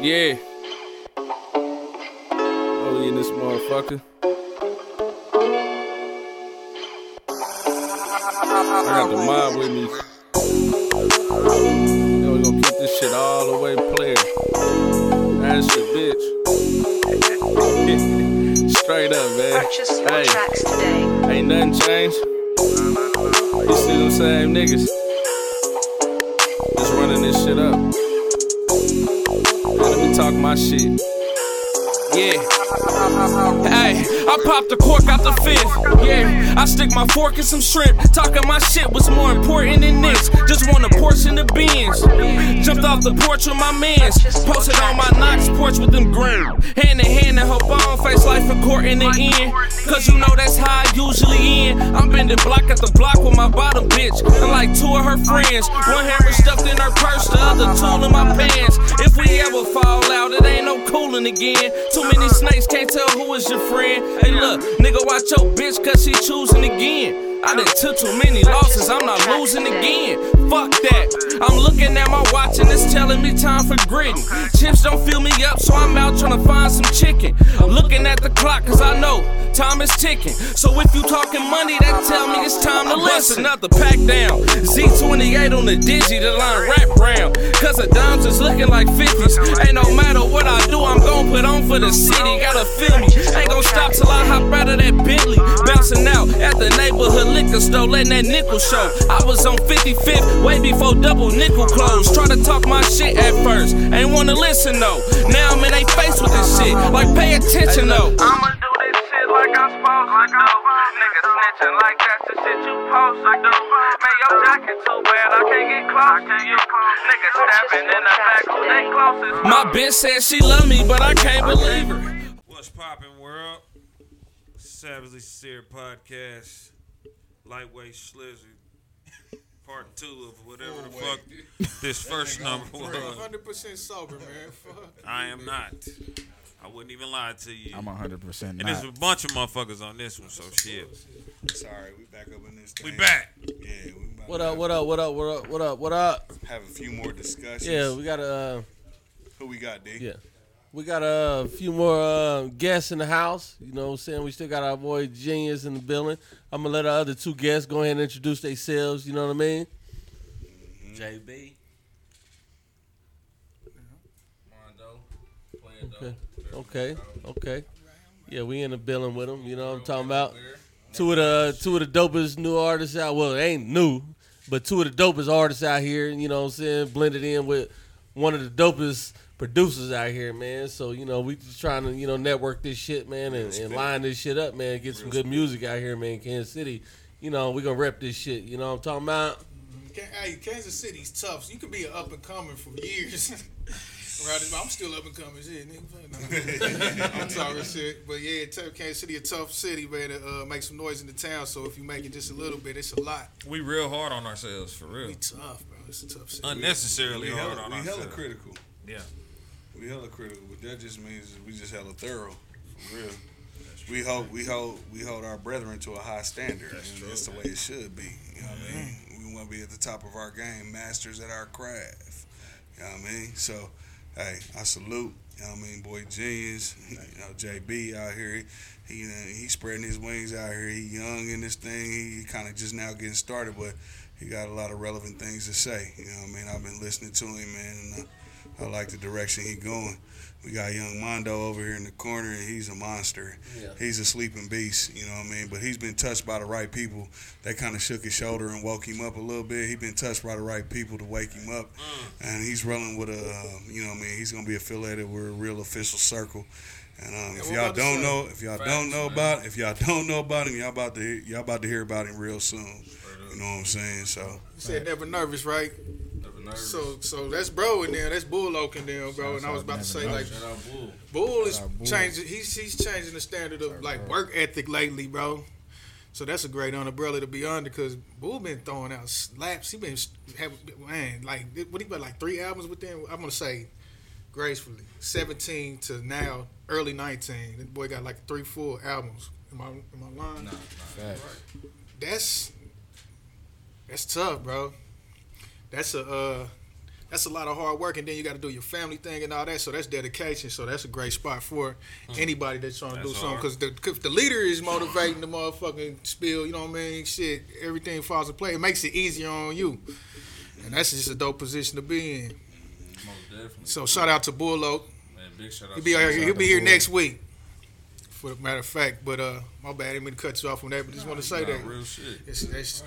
Yeah. Oh, in this motherfucker. I got the mob with me. Yo, we gonna keep this shit all the way player. That's your bitch. Straight up, man. Purchase your Hey, tracks today. ain't nothing changed. You see them same niggas. Just running this shit up. Talk my shit. Yeah. Hey, I popped the cork out the fifth. Yeah, I stick my fork in some shrimp. Talking my shit was more important than this. Just want a portion of beans. Jumped off the porch with my mans. Posted on my Knox porch with them grim. Hand in hand and hope I don't face life in court in the end. Cause you know that's how I usually end. I'm bending block at the block with my bottom bitch. And like two of her friends. One hammer stuffed in her purse, the other tool in my pants. If we ever fall out, it ain't no cooling again. Too many snakes, can't tell who is your friend. Look, nigga, watch your bitch, cause she choosing again. I done took too many losses, I'm not losing again. Fuck that. I'm looking at my watch and it's telling me time for gritting. Chips don't fill me up, so I'm out trying to find some chicken. Looking at the clock, cause I know time is ticking. So if you talking money, that tell me it's time to listen. Another pack down. Z28 on the digi, the line wrap round. Cause the dimes is looking like 50s. Ain't no matter what I do, I'm gon' put on for the city. Gotta feel me. Ain't gon' stop till I hop neighborhood liquor store, letting that nickel show. I was on 55th, way before double nickel closed. Try to talk my shit at first, ain't wanna listen though. Now I'm in they face with this shit, like pay attention though. I'ma do this shit like I'm supposed to do. Niggas snitching like that's the shit you supposed to do. Man, your jacket too bad, I can't get close to you. Niggas stabbing in the back, who they closest to? My bitch said she love me, but I can't believe her. What's poppin', world? Savagely Sincere Podcast, Lightweight Slizzy, Part 2 of whatever the fuck this first number was. 100% sober, man. Fuck. I am not. I wouldn't even lie to you. I'm 100 percent and not. there's a bunch of motherfuckers on this one, so shit. Sorry, we back up in this. We back. Yeah, we What up? What up? What up? What up? What up? What up? Have a few more discussions. Yeah, we got a uh, Who we got, D? yeah, we got a few more uh, guests in the house. You know, what I'm saying we still got our boy Genius in the building. I'm gonna let our other two guests go ahead and introduce themselves. You know what I mean? JB. Mondo. Okay. Okay. Okay. Yeah, we in the building with them. You know what I'm talking about? Two of the two of the dopest new artists out. Well, it ain't new, but two of the dopest artists out here. You know what I'm saying? Blended in with one of the dopest producers out here, man. So you know we just trying to you know network this shit, man, and, and line this shit up, man. Get some good music out here, man. Kansas City. You know we gonna rep this shit. You know what I'm talking about? Hey, Kansas City's tough. So you could be an up and coming for years. right, I'm still up and coming, shit. Nigga. I'm talking shit, but yeah, tell Kansas City a tough city, man. To uh, make some noise in the town. So if you make it just a little bit, it's a lot. We real hard on ourselves, for real. We tough, bro. It's a tough city. Unnecessarily We hard hella, on we hella critical. Yeah. We hella critical, but that just means we just hella thorough, for real. We hold we hold we hold our brethren to a high standard. and that's the way it should be. You know what I mean? We want to be at the top of our game, masters at our craft. You know what I mean? So, hey, I salute. You know what I mean, boy, genius. You know, JB out here. He he, he spreading his wings out here. He young in this thing. He kind of just now getting started, but he got a lot of relevant things to say. You know what I mean? I've been listening to him, man, and uh, I like the direction he going. We got young Mondo over here in the corner, and he's a monster. He's a sleeping beast, you know what I mean? But he's been touched by the right people. That kind of shook his shoulder and woke him up a little bit. He's been touched by the right people to wake him up, and he's rolling with a, uh, you know what I mean? He's gonna be affiliated with a real official circle. And um, if y'all don't know, if y'all don't know about, if y'all don't know about him, y'all about to hear, y'all about to hear about him real soon. You know what I'm saying? So You said never nervous, right? So, so that's bro in there. That's Bull Oak in there, bro. And I was about to say like, Bull is changing. He's he's changing the standard of like work ethic lately, bro. So that's a great umbrella to be under because Bull been throwing out slaps. He been have man like what he got like three albums within. I'm gonna say gracefully 17 to now early 19. That boy got like three full albums. Am I am I lying? That's that's tough, bro. That's a uh, that's a lot of hard work, and then you got to do your family thing and all that. So that's dedication. So that's a great spot for anybody that's trying to do something. Because the, if the leader is motivating the motherfucking spill, you know what I mean? Shit, everything falls in place. It makes it easier on you, and that's just a dope position to be in. Most definitely. So shout out to Bull Oak. Man, big shout out He'll be here. He'll be here next week. For the matter of fact, but uh, my bad. I didn't mean to cut you off on that, but just want to say that real shit. it's, that's,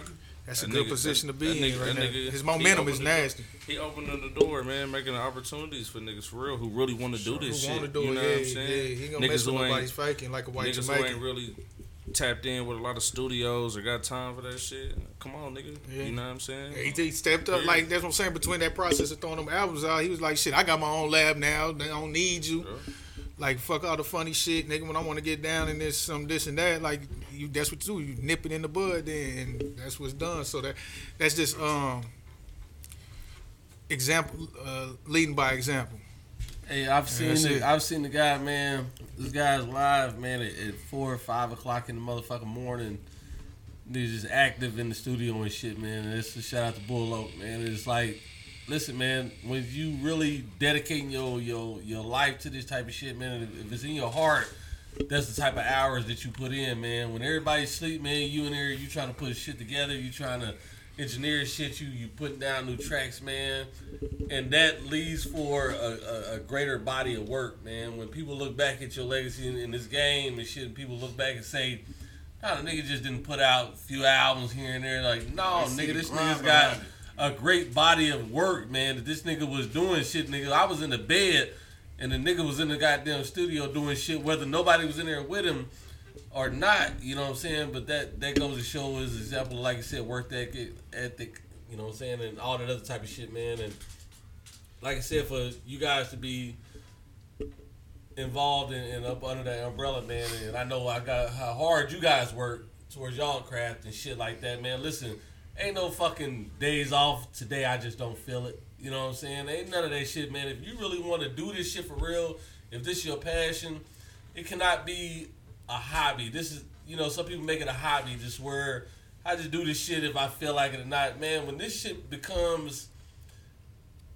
that's a That good nigga- position to be that in nigga- right that now. nigga- His momentum is opened the- nasty. He opening the door, man, making opportunities for niggas for real who really want to do this Who shit. do you it? know yeah, what I'm saying? yeah. He gonna niggas mess with nobody's faking like a white niggas who Jamaican. ain't really tapped in with a lot of studios or got time for that shit. Come on, nigga. Yeah. You know what I'm saying? He, he stepped up Yeah. like that's what I'm saying. Between that process of throwing them albums out, he was like, "Shit, I got my own lab now. They don't need you. Yeah. Like fuck all the funny shit, nigga. When I want to get down in this, some this and that, like you, that's what you do. You nip it in the bud, then that's what's done. So that that's just um example, uh, leading by example. Hey, I've seen the, it. I've seen the guy, man. This guy's live, man, at, at four or five o'clock in the motherfucking morning. He's just active in the studio and shit, man. And it's a shout out to Bull Oak, man. It's like, listen, man, when you really dedicating your your your life to this type of shit, man, if if it's in your heart, that's the type of hours that you put in, man. When everybody's sleep, man, you in there, you trying to put shit together, you trying to engineer shit, you you putting down new tracks, man, and that leads for a, a, a greater body of work, man. When people look back at your legacy in, in this game and shit, and people look back and say, "Nah, the nigga just didn't put out a few albums here and there." Like, no, nigga, this nigga's got a great body of work, man. That this nigga was doing shit, nigga. I was in the bed, and the nigga was in the goddamn studio doing shit, whether nobody was in there with him or not. You know what I'm saying? But that that goes to show an example, like I said, work ethic, ethic. You know what I'm saying, and all that other type of shit, man. And like I said, for you guys to be involved in, and up under that umbrella, man. And I know I got how hard you guys work towards y'all craft and shit like that, man. Listen, ain't no fucking days off today. I just don't feel it. You know what I'm saying? Ain't none of that shit, man. If you really want to do this shit for real, if this your passion, it cannot be a hobby. This is, you know, some people make it a hobby, just where I just do this shit if I feel like it or not. Man, when this shit becomes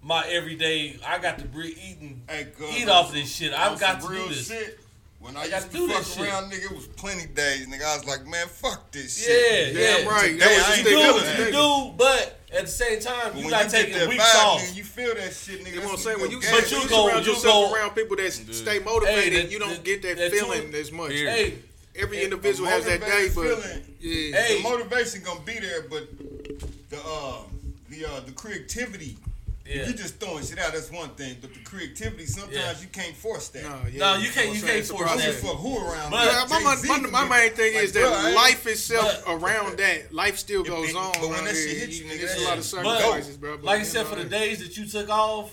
my everyday, I got to breathe, eat and Hey, eat off this shit. I've got to do this. Shit, when I, I used to to, do fuck this shit. around, nigga, it was plenty days, nigga. I was like, man, fuck this Yeah, shit. yeah. Damn right. Today, That was ain't thing. You do, was you do, but at the same time, But you're when not you taking get that weeks vibe, off. nigga, you feel that shit, nigga. You know what I'm saying? When you, go But gas. you go- surround you yourself go- around people that stay motivated, Hey, the- you don't the- get that that feeling two- as much. Hey, Every Hey, individual has that day, motivated but yeah. Hey. the motivation gonna be there, but the uh, the uh, the creativity. Yeah. If you just throwing shit out, that's one thing. But the creativity, sometimes Yeah. you can't force that. No, yeah, No, you can't- you can't saying? It's a force that. don't process. give a fuck who around. But- Yeah, my, my, my, my main thing like, is that bro, life itself But- around that, life still goes it- on. but when that shit here. hit you, nigga, there's that a lot of sacrifices, bro. but, like I said, know, for the days that you took off,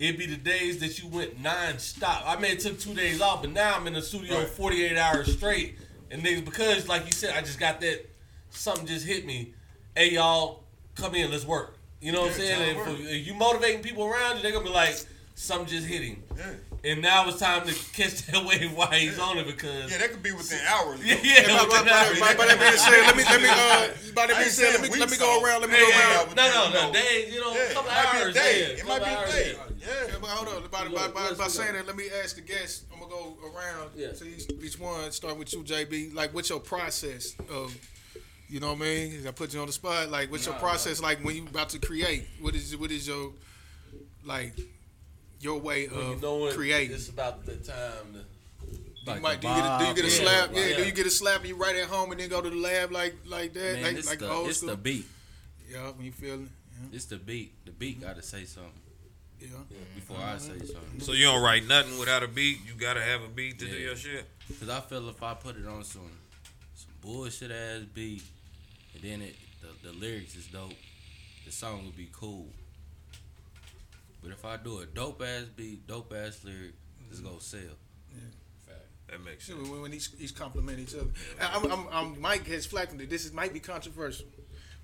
it'd be the days that you went non-stop. I may have took two days off, but now I'm in the studio Right. 48 hours straight. And niggas, because like you said, I just got that, something just hit me. Hey, y'all, come in, let's work. You know what I'm saying? And to if, if you motivating people around you, they're going to be like, something just hit him. Yeah. And now it's time to catch that wave while he's on it because. Yeah, that could be within hours. Yeah, yeah. By, by, by, by, by that being said, let me let me uh by that being said, let me let me go around, let me Hey, go yeah, around. No, no, no. Days, you know, Yeah, a it couple might be a hours. day. It might be a day. yeah. Yeah. But hold on, by, by, by, by saying that, let me ask the guests. I'm gonna go around Yeah. to each, each one. Start with you, JB. Like, what's your process of, you know what I mean? I put you on the spot. Like, what's your process like when you about to create? What is what is your like your way When you of know creating? it's about the time to. You might, do, you get a, do you get a yeah, slap? Yeah, yeah. do you get a slap and you right at home and then go to the lab like like that? Man, like it's like the old it's school? the beat. yeah, when you feeling yeah, It's the beat. The beat mm-hmm. got to say something yeah. before I say something. So you don't write nothing without a beat. You gotta have a beat to do your shit. Cause I feel if I put it on some some bullshit ass beat, and then it the, the lyrics is dope, the song would be cool. But if I do a dope ass beat, dope ass lyric, it's mm-hmm. gonna sell. Yeah. That makes Shit, sense. when, when each, each compliment each other. I'm, I'm, I'm, Mike has flagged me. This is might be controversial.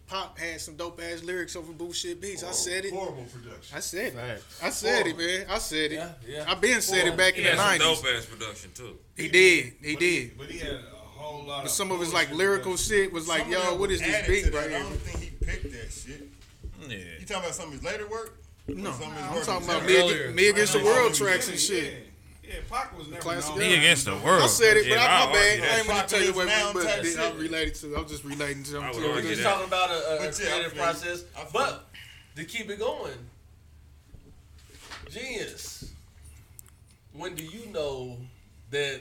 Pac had some dope ass lyrics over bullshit beats. I oh, said it. Horrible production. I said it. I said it, man. I said it. Yeah, yeah. I been said it back He in the had some nineties. dope ass production too. He did. He But did. But he had a whole lot But of. some of his like lyrical shit was like, yo, that what was is this added beat to that. I don't think he picked that shit. Yeah. You talking about some of his later work? No, Some I'm talking about earlier. me, me against the world tracks and shit. Yeah, Pac was never Classic known. album. against the world. I said it, but Yeah, I, I my would bad. argue I ain't that. want to tell you what, Now but type then I'm related to. I'm just relating to I them. would too. argue We're just talking about a, a But yeah, creative process. But to keep it going, genius. When do you know that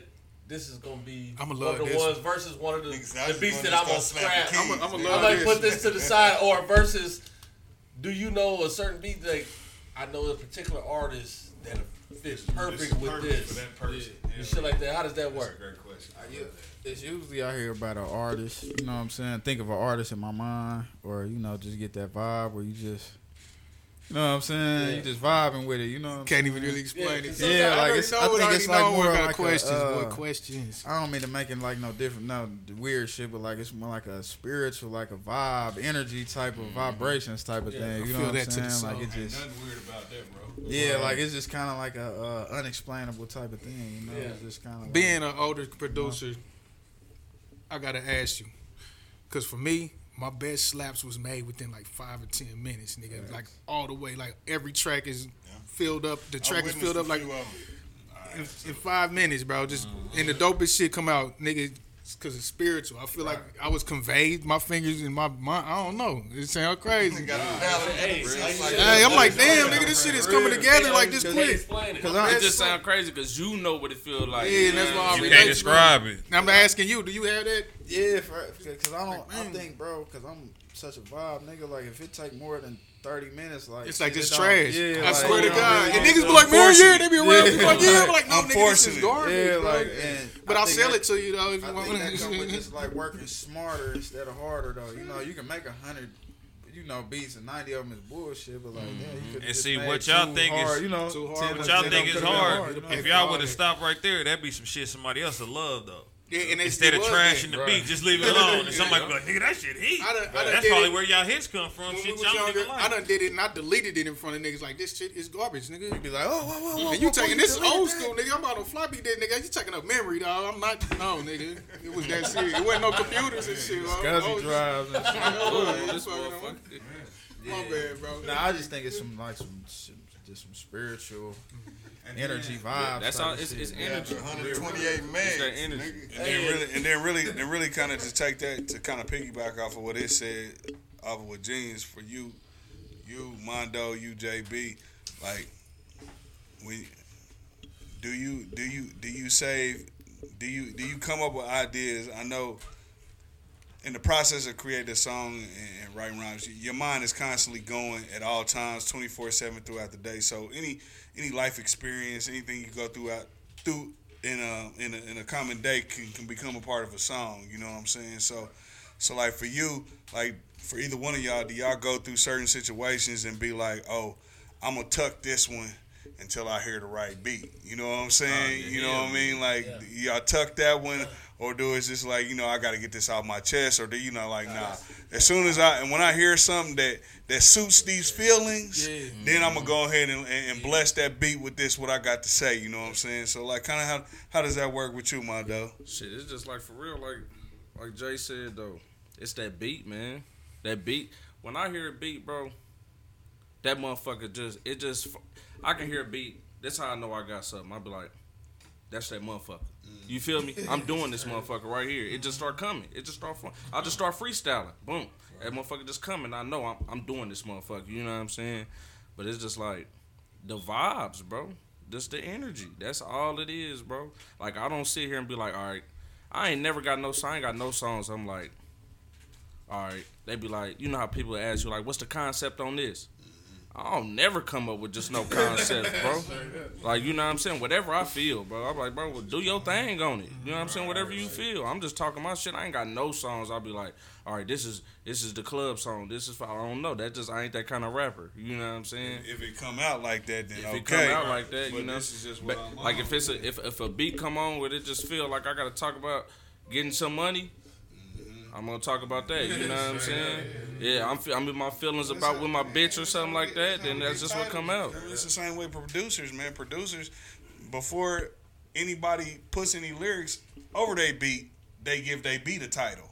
this is gonna be I'ma one love of the this ones versus one of the, Niggas, I the beats that I'm gonna start scrap? keys. I'ma- I'ma Yeah. I might this. put this to the side, or versus, do you know a certain beat like I know a particular artist that fits perfect with perfect this, for that person. and shit like that. How does that work? Great question. It's usually I hear about an artist, you know what I'm saying? Think of an artist in my mind, or you know, just get that vibe where you just, you know what I'm saying? Yeah. You just vibing with it, you know. What I'm Can't saying? even really explain Yeah, it. 'cause Yeah, I like it's, know I think it's already like more what like questions. A, uh, questions? I don't mean to make it like no different, no weird shit, but like it's more like a spiritual, like a vibe, energy type of vibrations type of Yeah, thing. I You know feel what that I'm to the saying? Like soul. it just, Nothing weird about that, bro. yeah, like it's just kind of like a uh, unexplainable type of thing. You know, Yeah. it's just kind of Being an older producer, I gotta ask you, because for me, my best slaps was made within like five or ten minutes, nigga. Like all the way, like every track is filled up. The track is filled up like few of 'em. in, in five minutes, bro. Just and the dopest shit come out, nigga. Cause it's spiritual. I feel like I was conveyed. My fingers in my mind. I don't know. It sound crazy. Got Hey, Hey, I'm like, damn, nigga, this shit is coming together like this quick. Explain it. Cause It just sound crazy because you know what it feel like. Yeah, that's why I You relate can't describe it. I'm asking you, do you have that? Yeah, because I don't. I think, bro, because I'm such a vibe, nigga. Like, if it take more than thirty minutes, like It's like shit, just trash. Yeah, I like, swear to God. really And niggas be like, man, yeah, they be around. Yeah. Be like, yeah, I'm like, no, nigga, this is Unfortunate. garbage. Yeah, bro. like, but I I'll sell that- it to you though if you I want. think that come with just like working smarter instead of harder, though. You know, you can make a hundred. You know, beats and ninety of them is bullshit, but like, yeah, you mm-hmm. could And see, what y'all think is- you know, Too hard. What y'all think could've is been hard? If y'all would have stopped right there, that'd be some shit somebody else would love though. Yeah, and Instead of trashing that. the beat, just leave it alone. And somebody be like, nigga, that shit heat. I done- I done That's probably it. where y'all hits come from. When Shit y'all younger, even I done did it and I deleted it in front of niggas like this shit is garbage, nigga. You be like, oh, whoa, whoa, whoa, mm-hmm. And you whoa, taking whoa, this deleted old that? school, nigga. I'm out on floppy disk, nigga. You taking up memory, dog. I'm not. No, nigga. It was that serious. It wasn't no computers and shit. bro. SCSI Oh, drives and shit. oh, This. My bad, bro. Nah, I just think it's some like some, some just some spiritual energy vibes. Yeah, that's all. of It's, shit. it's Yeah, energy. 128 It's that energy. And then really, and then really, and really, kind of just take that to kind of piggyback off of what it said, off of what Genius for you, you Mondo, you JB, like, we, do you do you do you save, do you do you come up with ideas? I know. In the process of creating a song and, and writing rhymes, your mind is constantly going at all times, twenty four seven throughout the day. So any any life experience, anything you go throughout through in a in a, in a common day can, can become a part of a song. You know what I'm saying? So so like for you, like for either one of y'all, do y'all go through certain situations and be like, oh, I'm gonna tuck this one until I hear the right beat. You know what I'm oh, saying? you know what I mean? Like y'all tuck that one. Or do it's just like you know I got to get this off my chest, or do you know like nah? As soon as I and when I hear something that that suits these feelings, then I'm gonna go mm-hmm. ahead and, and, and bless that beat with this what I got to say. You know what I'm saying? So like kind of how how does that work with you, Mondo? Shit, it's just like for real, like like Jay said though. It's that beat, man. That beat. When I hear a beat, bro, that motherfucker just it just I can hear a beat. That's how I know I got something. I'll be like, that's that motherfucker. You feel me? I'm doing this motherfucker right here. It just start coming. It just start. fun- I just start freestyling. Boom. That motherfucker just coming. I know I'm I'm doing this motherfucker. You know what I'm saying? But it's just like the vibes, bro. Just the energy. That's all it is, bro. Like I don't sit here and be like, all right, I ain't never got no song. I ain't got no songs. I'm like, all right. They be like, you know how people ask you like, what's the concept on this? I don't never come up with just no concept, bro. Like you know what I'm saying? Whatever I feel, bro. I'm like, bro, well, do your thing on it. You know what I'm saying? Whatever you feel. I'm just talking my shit. I ain't got no songs. I'll be like, all right, this is this is the club song. This is for, I don't know. That just I ain't that kind of rapper. You know what I'm saying? If it come out like that, then If okay. it come out like that, you know, this is just what but, like if it's a if if a beat come on where it just feel like I gotta talk about getting some money, I'm gonna talk about that. You know what I'm saying? Yeah, I'm I'm in my feelings about with my bitch or something like that. Then that's just what come out. It's the same way producers, man. Producers, before anybody puts any lyrics over their beat, they give their beat a title.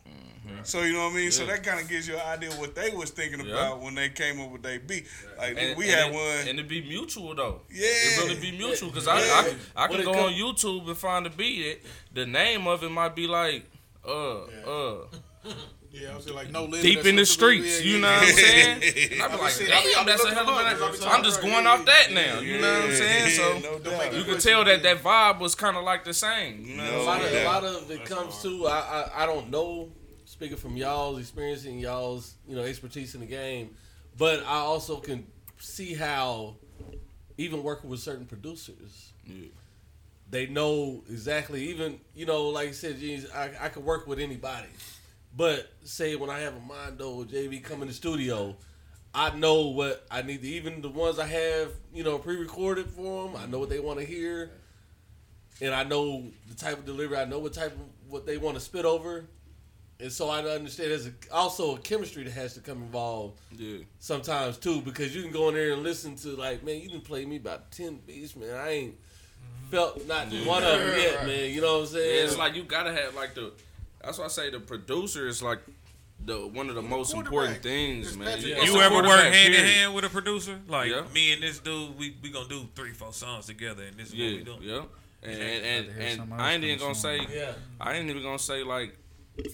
So you know what I mean. So that kind of gives you an idea what they was thinking Yeah. about when they came up with their beat. Like And- we and had it- one. and it be mutual though. Yeah. it really be mutual because I, Yeah. I I When can go come- on YouTube and find the beat. It the name of it might be like uh uh Yeah, I was like no deep in the streets. Yeah, You yeah, know yeah. what I'm saying? And I I be be like, seeing- I be- I damn, be that's a looking hell of them up, 'cause I an. be I'm just going about off that Yeah, now. yeah, You know what I'm saying? yeah, So no Don't doubt. you it can tell that that vibe was kind of like the same. You know No a lot of, a lot of it comes to I, I I don't know. Speaking from y'all's experience and y'all's you know expertise in the game, but I also can see how even working with certain producers, Yeah. they know exactly. Even you know, like I said, geez, I I could work with anybody, but say when I have a Mondo or JB come in the studio. I know what I need to, even the ones I have, you know, pre-recorded for them. I know what they want to hear and I know the type of delivery. I know what type of what they want to spit over, and so I understand there's a, also a chemistry that has to come involved Yeah. sometimes too, because you can go in there and listen to like, man, you didn't play me about ten beats, man. I ain't mm-hmm. felt not one of them yet, man. You know what I'm Yeah, saying? it's like you gotta have like the. That's why I say the producer is like the one of the most important things, It's man. Patrick You, Mahomes. it's a ever work quarterback, hand in period. hand with a producer? Like Yeah. me and this dude, we we gonna do three, four songs together, and this is what Yeah, we doing. yeah. And and, and, hear and something I ain't even gonna say yeah. I ain't even gonna say like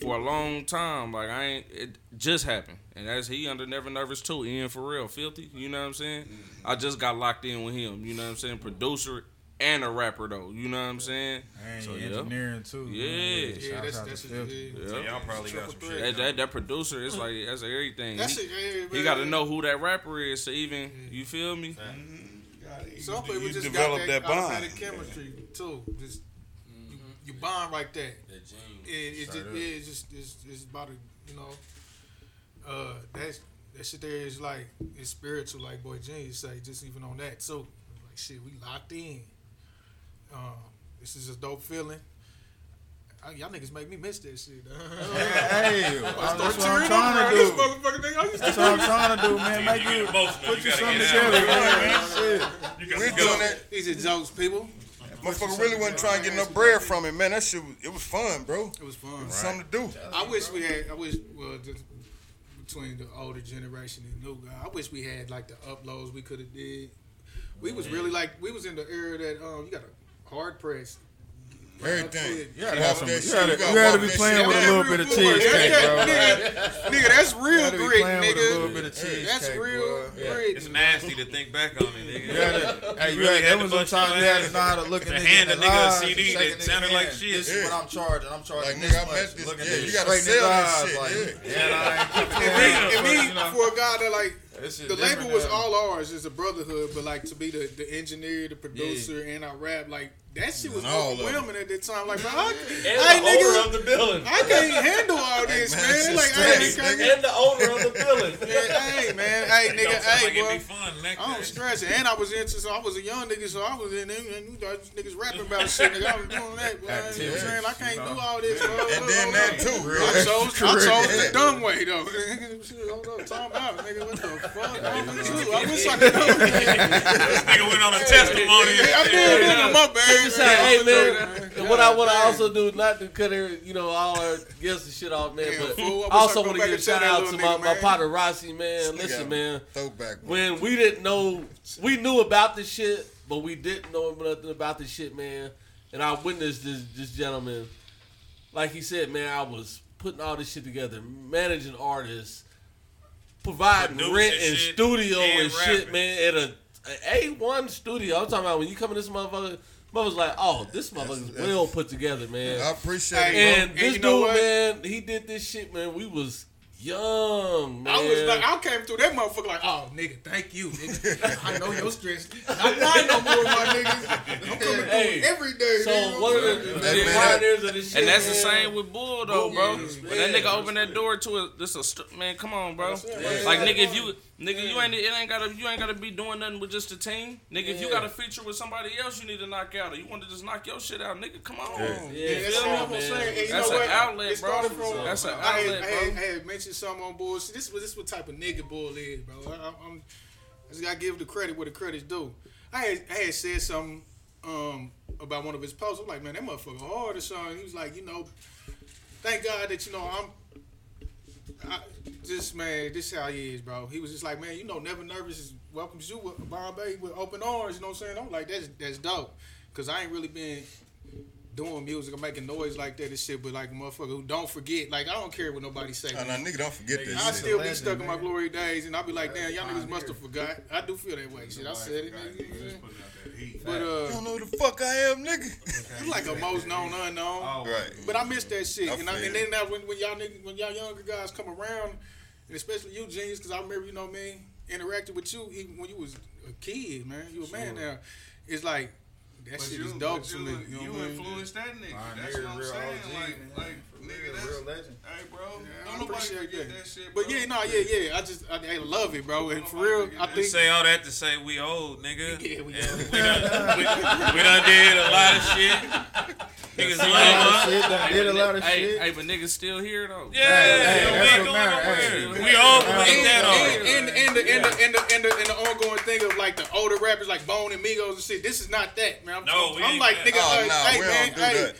for a long time. Like I ain't it just happened. And as he under Never Nervous too, Ian for real, filthy, you know what I'm saying? I just got locked in with him, you know what I'm saying? Producer and a rapper though, you know what I'm saying? And So, you yeah. too. man. Yeah. Yeah, that's out to that's Filthy. yeah. Yeah. So y'all probably got some shit. That, that that producer is like that's everything. That's He, it. He got to know who that rapper is to even mm-hmm. you feel me? Mm-hmm. Some people just develop got that that, bond. chemistry too. Just you, mm-hmm. you bond right there. That gene. It, it just, Straight it's just it's, it's about to you know, uh, that's that shit there is like it's spiritual, like Boy Genius say. Just even on that, so like shit, we locked in. Um, this is a dope feeling. I, y'all niggas make me miss that shit. Hey, that's Start what I'm trying to do. nigga. I used to That's what I'm trying to do, man. Make You you put You you gotta something together, out. man. Shit. We're doing that. These are jokes, people. Motherfucker really wasn't trying to get no bread from it, man. That shit, was, it was fun, bro. It was fun. It was something to do. I wish we had. I wish well, just between the older generation and new guy. I wish we had like the uploads we could have did. We was really like we was in the era that um you got a hard press. Everything. You gotta have some. You gotta, you You gotta gotta be playing with a little bit of Yeah, cheesecake, bro. nigga, nigga, that's real Gotta grit, playing with a little nigga. bit of cheesecake, That's real boy. grit. It's nasty to think back on it, nigga. You gotta, hey, you really had, had to was some bust times your you had to know how to look to at hand niggas a nigga a CD shake that a sounded like shit. This is what I'm charging. I'm charging this much. met this- Looking yeah, you you gotta straight in his sell that shit, yeah. yeah, I ain't keep And me, and but, me you know, for a guy that like the label was all ours. It's a brotherhood, but like to be the, the engineer, the producer, and I rap like that shit was all of them. overwhelming at that time. Like, bro, I, And hey, the owner nigga, of the building. I can't handle all this, man, man. it's Like, stress, hey, nigga. nigga, And the owner of the building. Yeah, hey, man, hey, nigga, don't hey, like it'd be fun like I don't that. stress it. And I was into, so I was a young nigga, so I was in there, and you guys niggas rapping about shit, nigga. I was doing that, boy. You know what I'm saying? I can't do all this, bro. And then that too, I chose, I chose the dumb way, though. Hold up, time out, nigga. What the fuck? wrong with you? I wish I could. This nigga went on a testimony. I did, nigga, my bad. Say, hey man, man. and what I want to also do, not to cut her, you know, all our guests and shit off, man, Yeah, but fool, I also want to give a shout out to my, nigga, my man. partner Rossi, man. Listen, Nigga, man, Throwback. bro. when we didn't know, we knew about this shit, but we didn't know nothing about this shit, man. And I witnessed this this gentleman, like he said, man, I was putting all this shit together, managing artists, providing Producing rent and shit studio and and, shit, man, at a, a one studio. I'm talking about when you come in this motherfucker, motherfucker's like, oh, this motherfucker's that's- well put together, man. I appreciate Hey, it, And And this you know dude, what? man, he did this shit, man. We was young, man. I was like, I came through that motherfucker like, oh, nigga, thank you, nigga. I know your stress. Not mine no more, my niggas. I'm coming Hey, through every day. so nigga. one of the, the pioneers of this shit, And that's the same with Bull though, bro. yeah, When that nigga opened that door to it, this a st- man. Come on, bro. it. Like nigga, if you nigga, you ain't it ain't gotta you ain't gotta be doing nothing with just a team. Nigga, if you got a feature with somebody else, you need to knock out, or you want to just knock your shit out, nigga. Come on. Yeah, Yeah, that's feel what I'm saying. And you That's know an outlet, it bro. started from, That's an I had, outlet, I had. I had mentioned something on Bull. See, this was this what type of nigga Bull is, bro. I, I'm, I just gotta give the credit where the credit's due. I had, I had said something um, about one of his posts. I'm like, man, that motherfucker hard or something. He was like, you know, thank God that you know I'm I, just man, this how he is, bro. He was just like, man, you know, never nervous is welcomes you with Bombay with open arms. You know what I'm saying? I'm like, that's that's dope, cause I ain't really been doing music or making noise like that and shit. But like motherfucker who don't forget, like I don't care what nobody say. No, nigga, don't forget I this shit. still be stuck in my glory days, and I'll be like, damn, y'all niggas must have forgot. I do feel that way. Shit, I said it. nigga, you know what I'm saying? But You uh, don't know who the fuck I am, nigga. I'm like a most known unknown. Right. But I miss that shit. I and, I, and then now when, when y'all niggas, when y'all younger guys come around, and especially you, genius, because I remember, you know, what I mean, interacting with you even when you was a kid, man. You a man now. It's like that But shit you, is dope to me. You know you what I mean? influenced that nigga. Pioneer, That's what I'm real saying. OG, like, man. like, nigga, that's, Real legend. Hey, bro, Yeah, I don't nobody appreciate forget that. that shit, But yeah, no, yeah, yeah. I just I, I love it, bro. And for real, I You think say all that to say we old, nigga. Yeah, we And old. we, done, we, we done did a lot of shit. Niggas love us. done did a lot of hey, shit. hey, but niggas still here though. Yeah, hey, we that's ain't what going matter. nowhere. Hey. We old, but we ain't that old. and, and, and, the, and, the, like the older rappers like Bone and Migos and shit. This is not that, man. I'm, No, we I'm like, nigga, Oh, like, nah, hey, we man, don't do hey, that.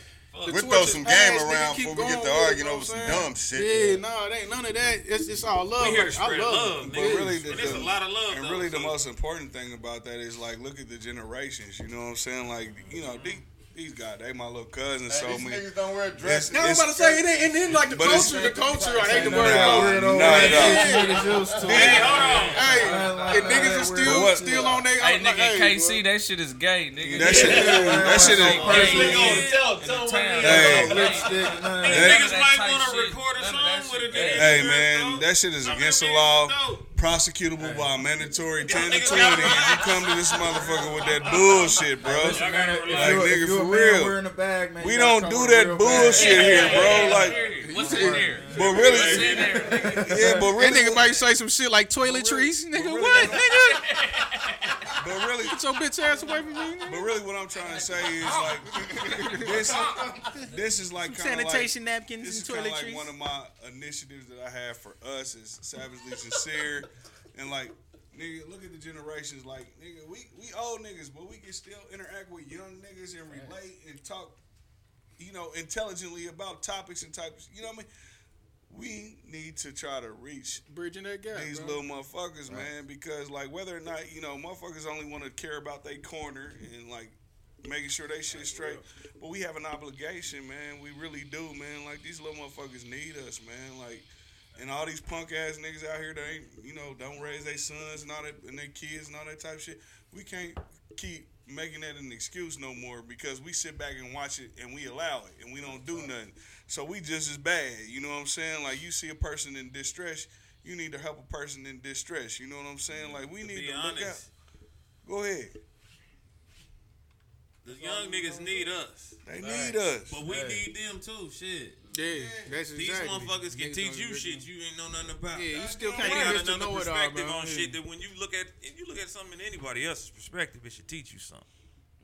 the We throw some game nigga, around keep before we get going to arguing you know over some I'm saying? dumb shit. Yeah, no, it ain't none of that. It's, it's all love. We here to Like, I spread love, love. But really, the, And it's a lot of love, and though, really, the most important thing about that is like, look at the generations. You know what I'm saying? Like, you know, these, these guys, they my little cousins. So These me, niggas don't wear dresses. Now I'm about to say it, ain't- and then like the But culture, the culture. I hate the Nah, word Nah, culture. weirdo nah, ass nah. shit niggas used to. Hey, hold on. Hey, and niggas nah, is weirdo. still What? still on their. Hey, like, nigga, hey, KC, that shit is gay, nigga. that shit, that shit is. Gay Tell, tell. Hey. Lipstick, none of These that. niggas might want to record a song with a nigga. Hey man, that shit is against the law, niggas dope. Prosecutable by mandatory ten to twenty. got If you come to this motherfucker with that bullshit, bro, Y'all like gotta If relax. you- if nigga you a for man real. wearing a bag, man, We don't do that bullshit bag. here, bro. Like, What's in there? but What's really, in there, yeah, but That nigga might say some shit like toiletries, nigga. really- What, nigga? but really, Get your bitch ass away from me, but really, what I'm trying to say is like, this, this is like kind of like. Sanitation napkins This is and of like toiletries. one of my initiatives that I have for us is savagely sincere, and like nigga, look at the generations. Like nigga, we we old niggas, but we can still interact with young niggas and relate and talk, you know, intelligently about topics and types. You know what I mean? We need to try to reach Bridging that gap, these bro. little motherfuckers, man, because like whether or not you know, motherfuckers only want to care about their corner and like making sure they shit straight. But we have an obligation, man. We really do, man. Like these little motherfuckers need us, man. Like. And all these punk ass niggas out here that ain't, you know, don't raise their sons and all that, and their kids and all that type of shit. We can't keep making that an excuse no more because we sit back and watch it and we allow it and we don't do nothing. So we just as bad. You know what I'm saying? Like you see a person in distress, you need to help a person in distress. You know what I'm saying? Like we need Be to look out. Go ahead. The young niggas need us, They need us. but we need them too. Shit. Yeah, that's These exactly. motherfuckers can Niggas teach you shit you ain't know nothing about. Yeah, you still can't got another know it all, perspective on Yeah. shit that when you look at if you look at something in anybody else's perspective, it should teach you something.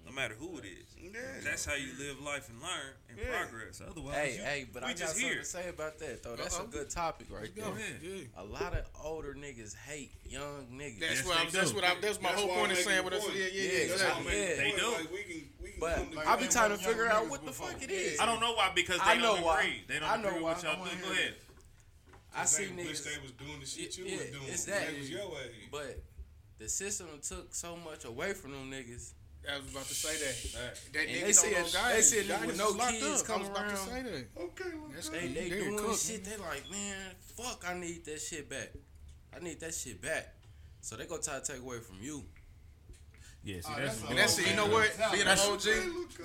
No matter who it is. Yeah. That's how you live life and learn and Yeah. progress. Otherwise, Hey, you, hey, but we I got just something here. to say about that though. That's Uh-oh. a good topic right there. Go. Yeah. A lot of older niggas hate young niggas. That's Yes, what I'm. That's what I. That's my That's whole point I'm of saying making what I said. point. Yeah, yeah, Yeah, yeah. exactly. exactly. Yeah. They do. Like we can, we can But come together. I be trying to figure out what the fuck it is. I don't know why because they I know don't why. agree. They don't I know agree why. with y'all. I do. Go wanna ahead. I see They wish niggas, they was doing the shit you Yeah, was doing. it's that. They was your age. but the system took so much away from them niggas. I was about to say that. That And niggas they see don't know guys. they see a nigga with no locked kids up. come I was about around. to say that. Okay, look. That's They they They doing cook, shit. They like, man, fuck, I need that shit back. I need that shit back. So they gonna try to take away from you. Yeah, see, that's And that's it. You know what? Being an That's- OG,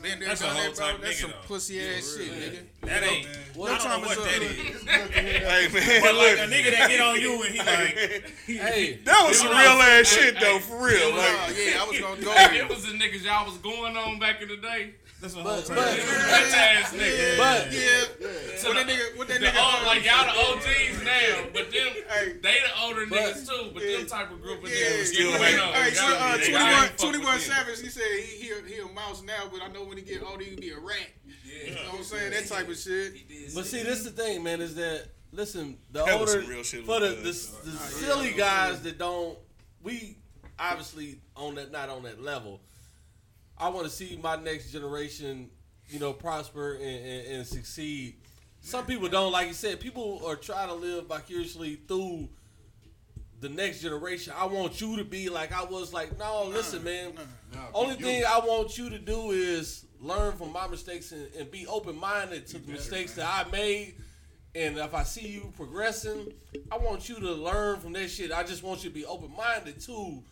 being there, that's a done whole type That's nigga, some though. pussy ass shit, nigga. that ain't. What I don't time know is what that is. Hey man, But like a nigga that get on you and he like, Hey, that was some real ass shit though, for real. Oh, Like, yeah, I was gonna go. Hey, it was the niggas y'all was going on back in the day. that's a but, whole but, Bitch ass niggas. but Yeah. What that nigga? What that The nigga? old, like y'all the OGs now, but them Hey. they the older niggas too. But them type of group of Yeah, niggas still get hate. on. Hey, so, Y'all- uh, 21, y'all ain't fuck 21 with them. Savage, he said he, he, a, he a mouse now, but I know when he get older, he be a rat. You know what I'm saying? That type of shit. But see, this is the thing, man, is that listen, the That older real shit for the, with the, us. the silly guys that don't we obviously on that not on that level. I want to see my next generation, you know, prosper and, and, and succeed. some people don't like you said. People are trying to live vicariously through the next generation. I want you to be like I was. Like, no, listen, man. Only thing I want you to do is learn from my mistakes and, and be open minded to the mistakes that I made. And if I see you progressing, I want you to learn from that shit. I just want you to be open minded to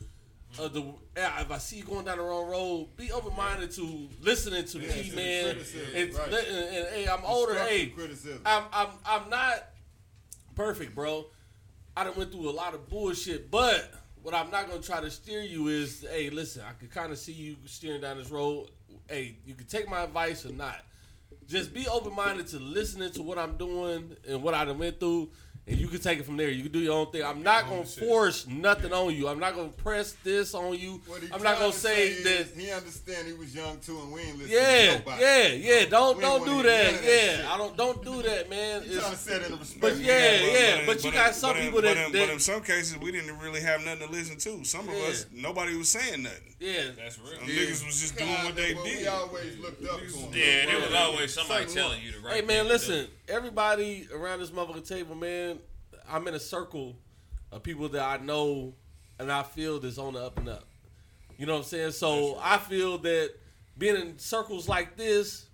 Uh, the if I see you going down the wrong road, be open minded to listening to Yeah, me, man. It's, right. and, and, hey, I'm older. Hey, criticism. I'm I'm I'm not perfect, bro. I done went through a lot of bullshit, but what I'm not gonna try to steer you is, hey, listen, I can kind of see you steering down this road. Hey, you can take my advice or not. Just be open minded to listening to what I'm doing and what I done went through, and you can take it from there. You can do your own thing. I'm not gonna force nothing on you. I'm not gonna press this on you. I'm not gonna to say is that. he understand he was young too, and we ain't listening Yeah, to nobody. yeah, yeah. Don't We don't do wanna that. Yeah, shit. I don't don't do that, man. He It's- trying to set in a respect. but yeah, But- yeah. in- But you in- got some but in- people but that, in, that but in some cases we didn't really have nothing to listen to. Some of Yeah. us, nobody was saying nothing. yeah. That's real. Some niggas was just doing what they Well, We did. always looked up to him. Yeah, there was always somebody telling you the right Hey man, listen. Everybody around this motherfucking table, man. I'm in a circle of people that I know and I feel that's on the up and up. You know what I'm saying? So I feel that being in circles like this,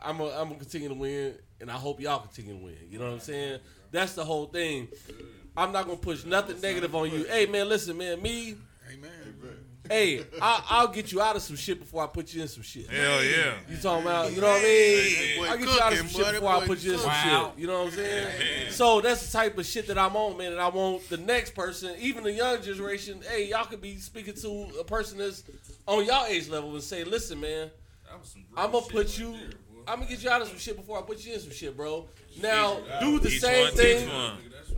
I'm gonna I'm gonna continue to win, and I hope y'all continue to win. You know what I'm saying? That's the whole thing. I'm not gonna push nothing negative on you. Hey man, listen, man. Me, Amen. Hey, I, I'll get you out of some shit before I put you in some shit. Hell yeah. You talking about, you know what I mean? That boy I'll get you out of some shit before I put you in some cooking. shit. You know what I'm saying? So that's the type of shit that I'm on, man. And I want the next person, even the young generation, hey, y'all could be speaking to a person that's on y'all age level and say, listen, man, That was some real I'm gonna put right you. there, boy. I'm gonna get you out of some shit before I put you in some shit, bro. Now do the same one, thing.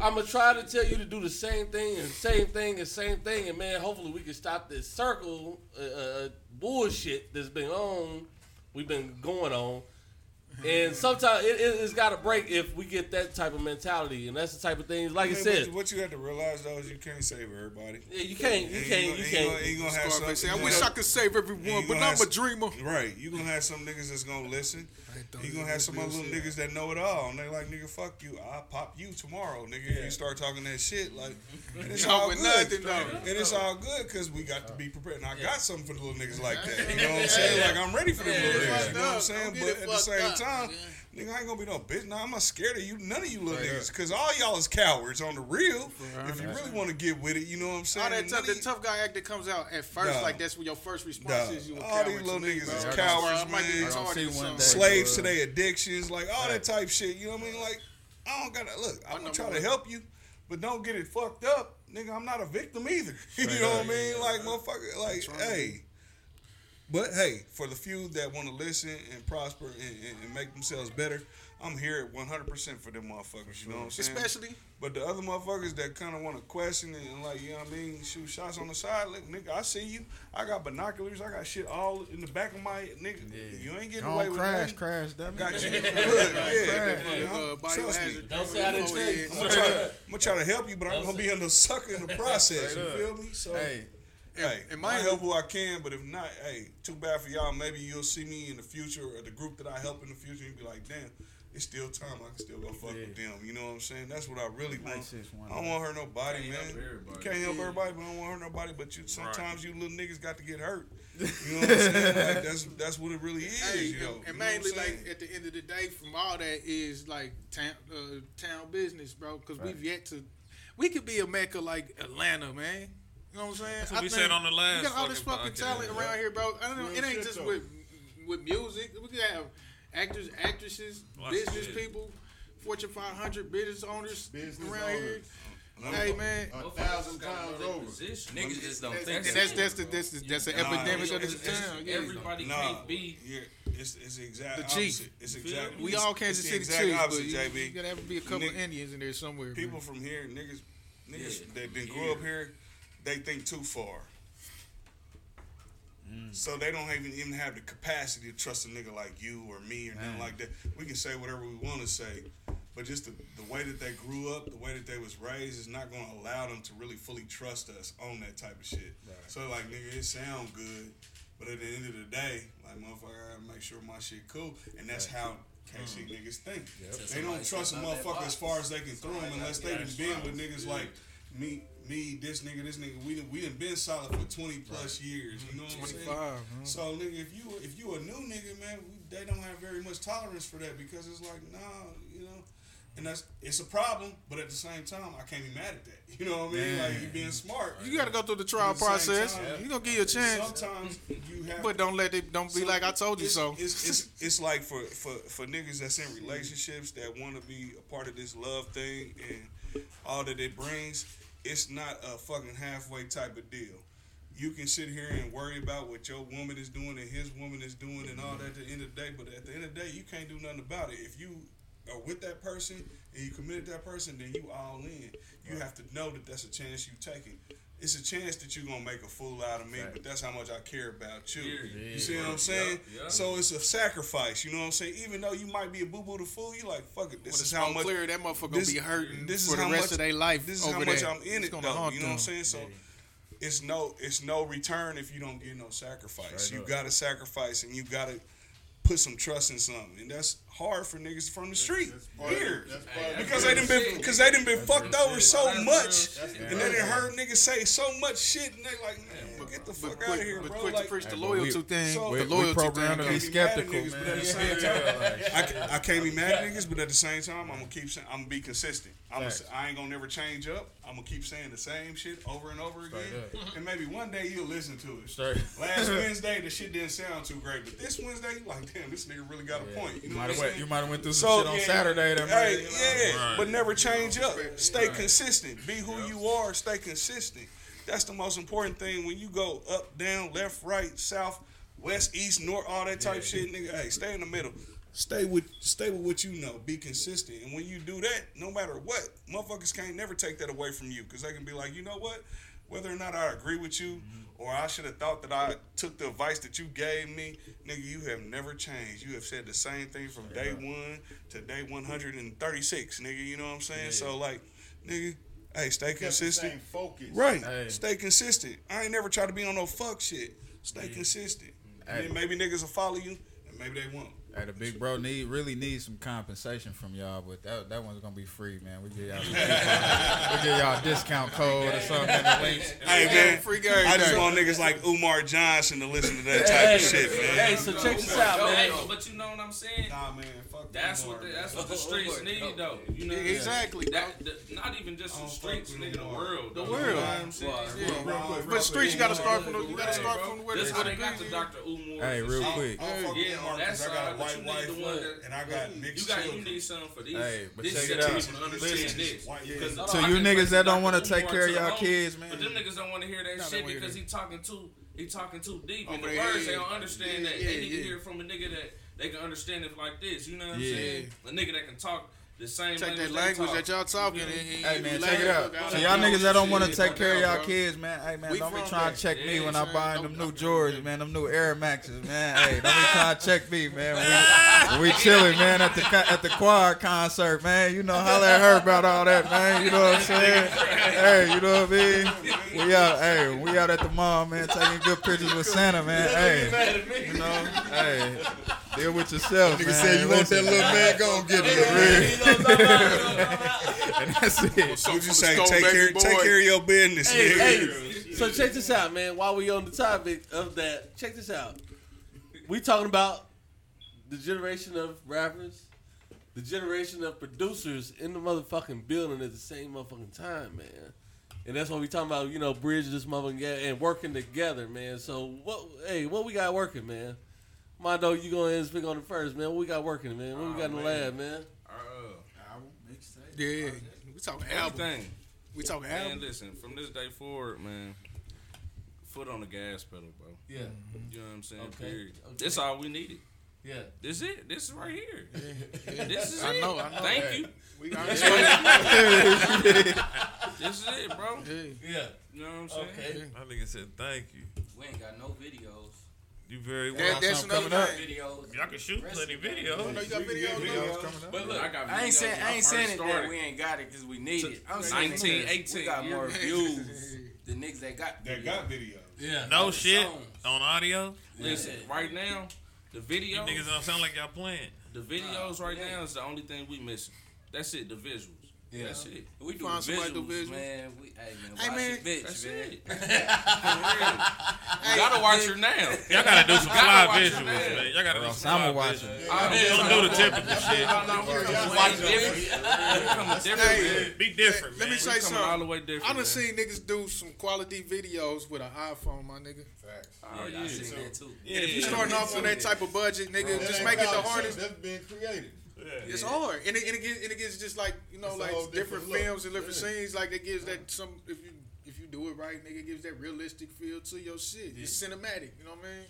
I'm gonna try to tell you to do the same thing and same thing and same thing, and man, hopefully we can stop this circle uh, uh, bullshit that's been on, we've been going on, and sometimes it, it, it's got to break if we get that type of mentality, and that's the type of thing. Like I Hey, said, but what you have to realize though is you can't save everybody. yeah, you can't, you can't, you can't. gonna- gonna have some- I wish I could save everyone, but I'm a dreamer. Right, you gonna have some niggas that's gonna listen. You gonna have some other little niggas that know it all, and they like, nigga, fuck you. I'll pop you tomorrow, nigga. If you start talking that shit, like, and it's all good. nothing, though. And it's all good because we got to be prepared. And I got something for the little niggas like that. You know what I'm saying? Like I'm ready for them little niggas. You know what I'm saying? But at the same time, yeah. Nigga, I ain't gonna be no bitch. Nah, I'm not scared of you. None of you little niggas, because all y'all is cowards on the real. If you really want to get with it, you know what I'm saying? All that None tough, the you- tough guy act that comes out at first, Nah. like that's what your first response Nah. is. You a All these little to me, niggas bro. is cowards, why I might get man. retarded I don't see or one day. slaves to their addictions, like all that type shit. You know what I mean? Like, I don't gotta look. I'm gonna try to help you, but don't get it fucked up, nigga. I'm not a victim either. you know what I mean? Like, motherfucker, like, hey. But hey, for the few that want to listen and prosper and, and, and make themselves better, I'm here at 100% for them motherfuckers. You know what I'm saying? Especially But the other motherfuckers that kind of want to question it and like, you know what I mean, shoot shots on the side, look, nigga, I see you. I got binoculars. I got shit all in the back of my nigga. You ain't getting away Don't with crash, nothing. crash, dummy. Got you. Look, yeah, uh, trust me. Don't say I didn't I'm gonna, try to, I'm gonna try to help you, but I'm gonna be under sucker in the process. You feel me? So, Hey, hey, and I help who I can, but if not, hey, too bad for y'all. Maybe you'll see me in the future or the group that I help in the future and be like, damn, it's still time. I can still go fuck with them. You know what I'm saying? That's what I really want. Nice sis, one I don't want to hurt nobody, Can't man. help. You can't help everybody, but I don't want to hurt nobody. But you sometimes you little niggas got to get hurt. You know what I'm saying? Like that's that's what it really is. Hey, you know? and, You and know mainly like at the end of the day, from all that is like town, uh, town business, bro. Because we've yet to, we could be a mecca like Atlanta, man. You know what I'm saying? That's what I we think said on the last We got all this fucking fucking podcast, talent yeah. around here, bro. I don't know, Real it ain't just though. with with music. We could have actors, actresses, Lots of business shit. people, Fortune 500 business owners Business around here. Hey man, A thousand times over. Niggas just don't and think that's that's the that's the, that's the Nah, epidemic of this it's- it's- town. Yeah. Everybody Nah, can't be. yeah, it's it's exact. The chief. opposite. It's exact. We it's- all it's Kansas the City exact Chiefs, but opposite, you, JB. you gotta have to be a couple of Indians in there somewhere. People man. from here, niggas, niggas that didn't grow up here, they think too far. So they don't even even have the capacity to trust a nigga like you or me or nothing like that. We can say whatever we want to say, but just the, the way that they grew up, the way that they was raised, is not going to allow them to really fully trust us on that type of shit. So like, nigga, it sound good, but at the end of the day, like Like motherfucker, I gotta make sure my shit cool, and that's how KC Mm. niggas think. They don't trust a step out that motherfucker as far as they can throw him Somebody unless they gotta done get been with niggas like me, me, this nigga, this nigga. We done, we done been solid for twenty plus years. You know what I'm saying? 25, So nigga, if you if you a new nigga, man, we, they don't have very much tolerance for that because it's like, nah, you know. And that's it's a problem, but at the same time, I can't be mad at that. You know what I mean? Like you being smart. You got to go through the trial process. time, You gonna give you a chance, Sometimes you have but don't let it. Don't be so like I told you it's, so. It's, it's it's like for, for for niggas that's in relationships that want to be a part of this love thing and all that it brings. It's not a fucking halfway type of deal. You can sit here and worry about what your woman is doing and his woman is doing and all that at the end of the day, but at the end of the day, you can't do nothing about it. If you are with that person and you committed that person, then you all in. You have to know that that's a chance you taking. It's a chance that you're gonna make a fool out of me, but that's how much I care about you. You see what I'm saying? Yeah, yeah. So it's a sacrifice. You know what I'm saying? Even though you might be a boo boo to fool, you like fuck it. This When is the how much clear, that motherfucker gonna this- be hurting this is for the how rest much- of their life This is over how much there. I'm in It's it gonna though. You know what I'm saying? So it's no it's no return if you don't get no sacrifice. Straight you up. gotta sacrifice and you gotta put some trust in something, and that's hard for niggas from the street here That's part because they done been because they done been fucked over so That's much, real. and they done heard niggas say so much shit, and they like, man, get the But fuck out of here, but bro. quick Like, to preach the Hey, but loyalty we- thing. so- the we loyalty programmed to thing. be be skeptical, niggas, but man. at the same time, I, ca- I can't be mad at niggas, but at the same time, I'm gonna keep saying I'm gonna be consistent. I'm gonna, I ain't gonna never change up. I'm gonna keep saying the same shit over and over again, and maybe one day you'll listen to it. Last Wednesday, the shit didn't sound too great, but this Wednesday, you like, damn, this nigga really got a point. You You know might what have went. You might have went through some So shit on yeah, Saturday. That Hey, might- yeah, Right. but never change up. Stay consistent. Be who you are. Stay consistent. That's the most important thing. When you go up, down, left, right, south, west, east, north, all that type shit, nigga. Hey, stay in the middle. Stay with stay with what you know. Be consistent. And when you do that, no matter what, motherfuckers can't never take that away from you because they can be like, you know what? Whether or not I agree with you, mm-hmm. or I should have thought that I took the advice that you gave me, nigga, you have never changed. You have said the same thing from day one to day 136, nigga. You know what I'm saying? So like, nigga, hey, stay Kept consistent. focus. Right. Hey. Stay consistent. I ain't never try to be on no fuck shit. Stay consistent. And Hey. maybe niggas will follow you, and maybe they won't. Hey, the big bro need really needs some compensation from y'all, but that that one's gonna be free, man. We give y'all we give y'all a discount code or something in the. Hey man, free game I just day. want niggas like Umar Johnson to listen to that type Hey, of shit, man. hey, so check this out, Hey, man. but you know what I'm saying? Nah, man, fuck That's what the, that's what the streets need though. You know what I'm saying? Exactly. That, the, not even just the streets, fuck nigga, the world. The world. You know what I'm saying? Real But streets, you gotta start from the. You gotta start from where That's the they got the Dr. Umar. Hey, real quick. I don't fuck with Yeah, Umar on that 'cause I got side, a but white you need the wife one that- and I got You got you need something for these. Hey, but check it out. people to understand Listen. this. White- yeah. Because, To you niggas that don't wanna take care of y'all kids, man. But them niggas don't want to hear that shit because he talking too he talking too deep. Oh, Over And the their words they don't understand that. yeah, they need to hear from a nigga that they can understand it like this. You know what I'm Yeah. saying? A nigga that can talk the same Take that language, language that y'all talking. and- and Hey man, laugh, check it out. look So y'all niggas that don't want to take care of y'all bro. kids, man. Hey man, We don't be from trying to check me Yeah, when I'm buying them new don't Jordans, man. Them new Air Maxes, man. Hey, don't be trying to check me, man. We, we chilling, man, at the co- at the Quad concert, man. You know, holla at her about all that, man. You know what I'm saying? Hey, you know what I mean? We out, hey, we out at the mall, man, taking good pictures with Santa, man. Hey, you know, hey, deal with yourself, Nigga man. said you want that little man, go and get it. and that's it. So From just say take care, take care of your business, Hey, nigga. hey, so check this out, man. While we on the topic of that, check this out. We talking about the generation of rappers, the generation of producers in the motherfucking building at the same motherfucking time, man. And that's what we talking about, you know, bridge this motherfucking and working together, man. So what? Hey, what we got working, man? Mondo, you go ahead and speak on the first, man. What we got working, man? What we got in the lab, man? Uh, Yeah, we talking album. everything. We talking Man, album. listen, from this day forward, man, foot on the gas pedal, bro. Yeah, You know what I'm saying? Okay, Period. okay. This all we needed. yeah. This is it. This is right here. This is I it. know, I know. Thank Hey. you. We got This is it, bro. Yeah. Yeah. You know what I'm saying? Okay. My nigga said thank you. We ain't got no videos. You very well. That, that's another coming thing. Videos. Y'all can shoot plenty Oh, no, videos. you got videos. But look, I got I ain't videos saying I I ain't saying it that we ain't got it because we need it. I'm saying 19, because 18, we got more views than niggas that got That videos. got videos. Yeah. No the shit songs. on audio. Listen, right now, The You videos, niggas don't sound like y'all playing. the videos right now is the only thing we missing. That's it. The visuals. Yeah. That's it. We do Find somebody to visuals, visual. man. We, hey man, Hey, watch man. it, bitch, That's man. it. For real. You gotta watch her now. Y'all gotta do some fly visuals, man. Y'all gotta do some I'ma fly watch visuals. it. Don't do the typical shit. Like different. Different. Hey. Be different, Let me man. say coming all the something. way different. I done man. seen niggas do some quality videos with an iPhone, my nigga. Oh, Yeah, I seen that too. If you starting off on that type of budget, nigga, just make it the hardest. That's being creative. It's hard, and it, and it gets and it gets just like you know, It's like different, different films and different Yeah. scenes. Like it gives that some if you if you do it right, nigga, it gives that realistic feel to your shit. It's cinematic, you know what I mean?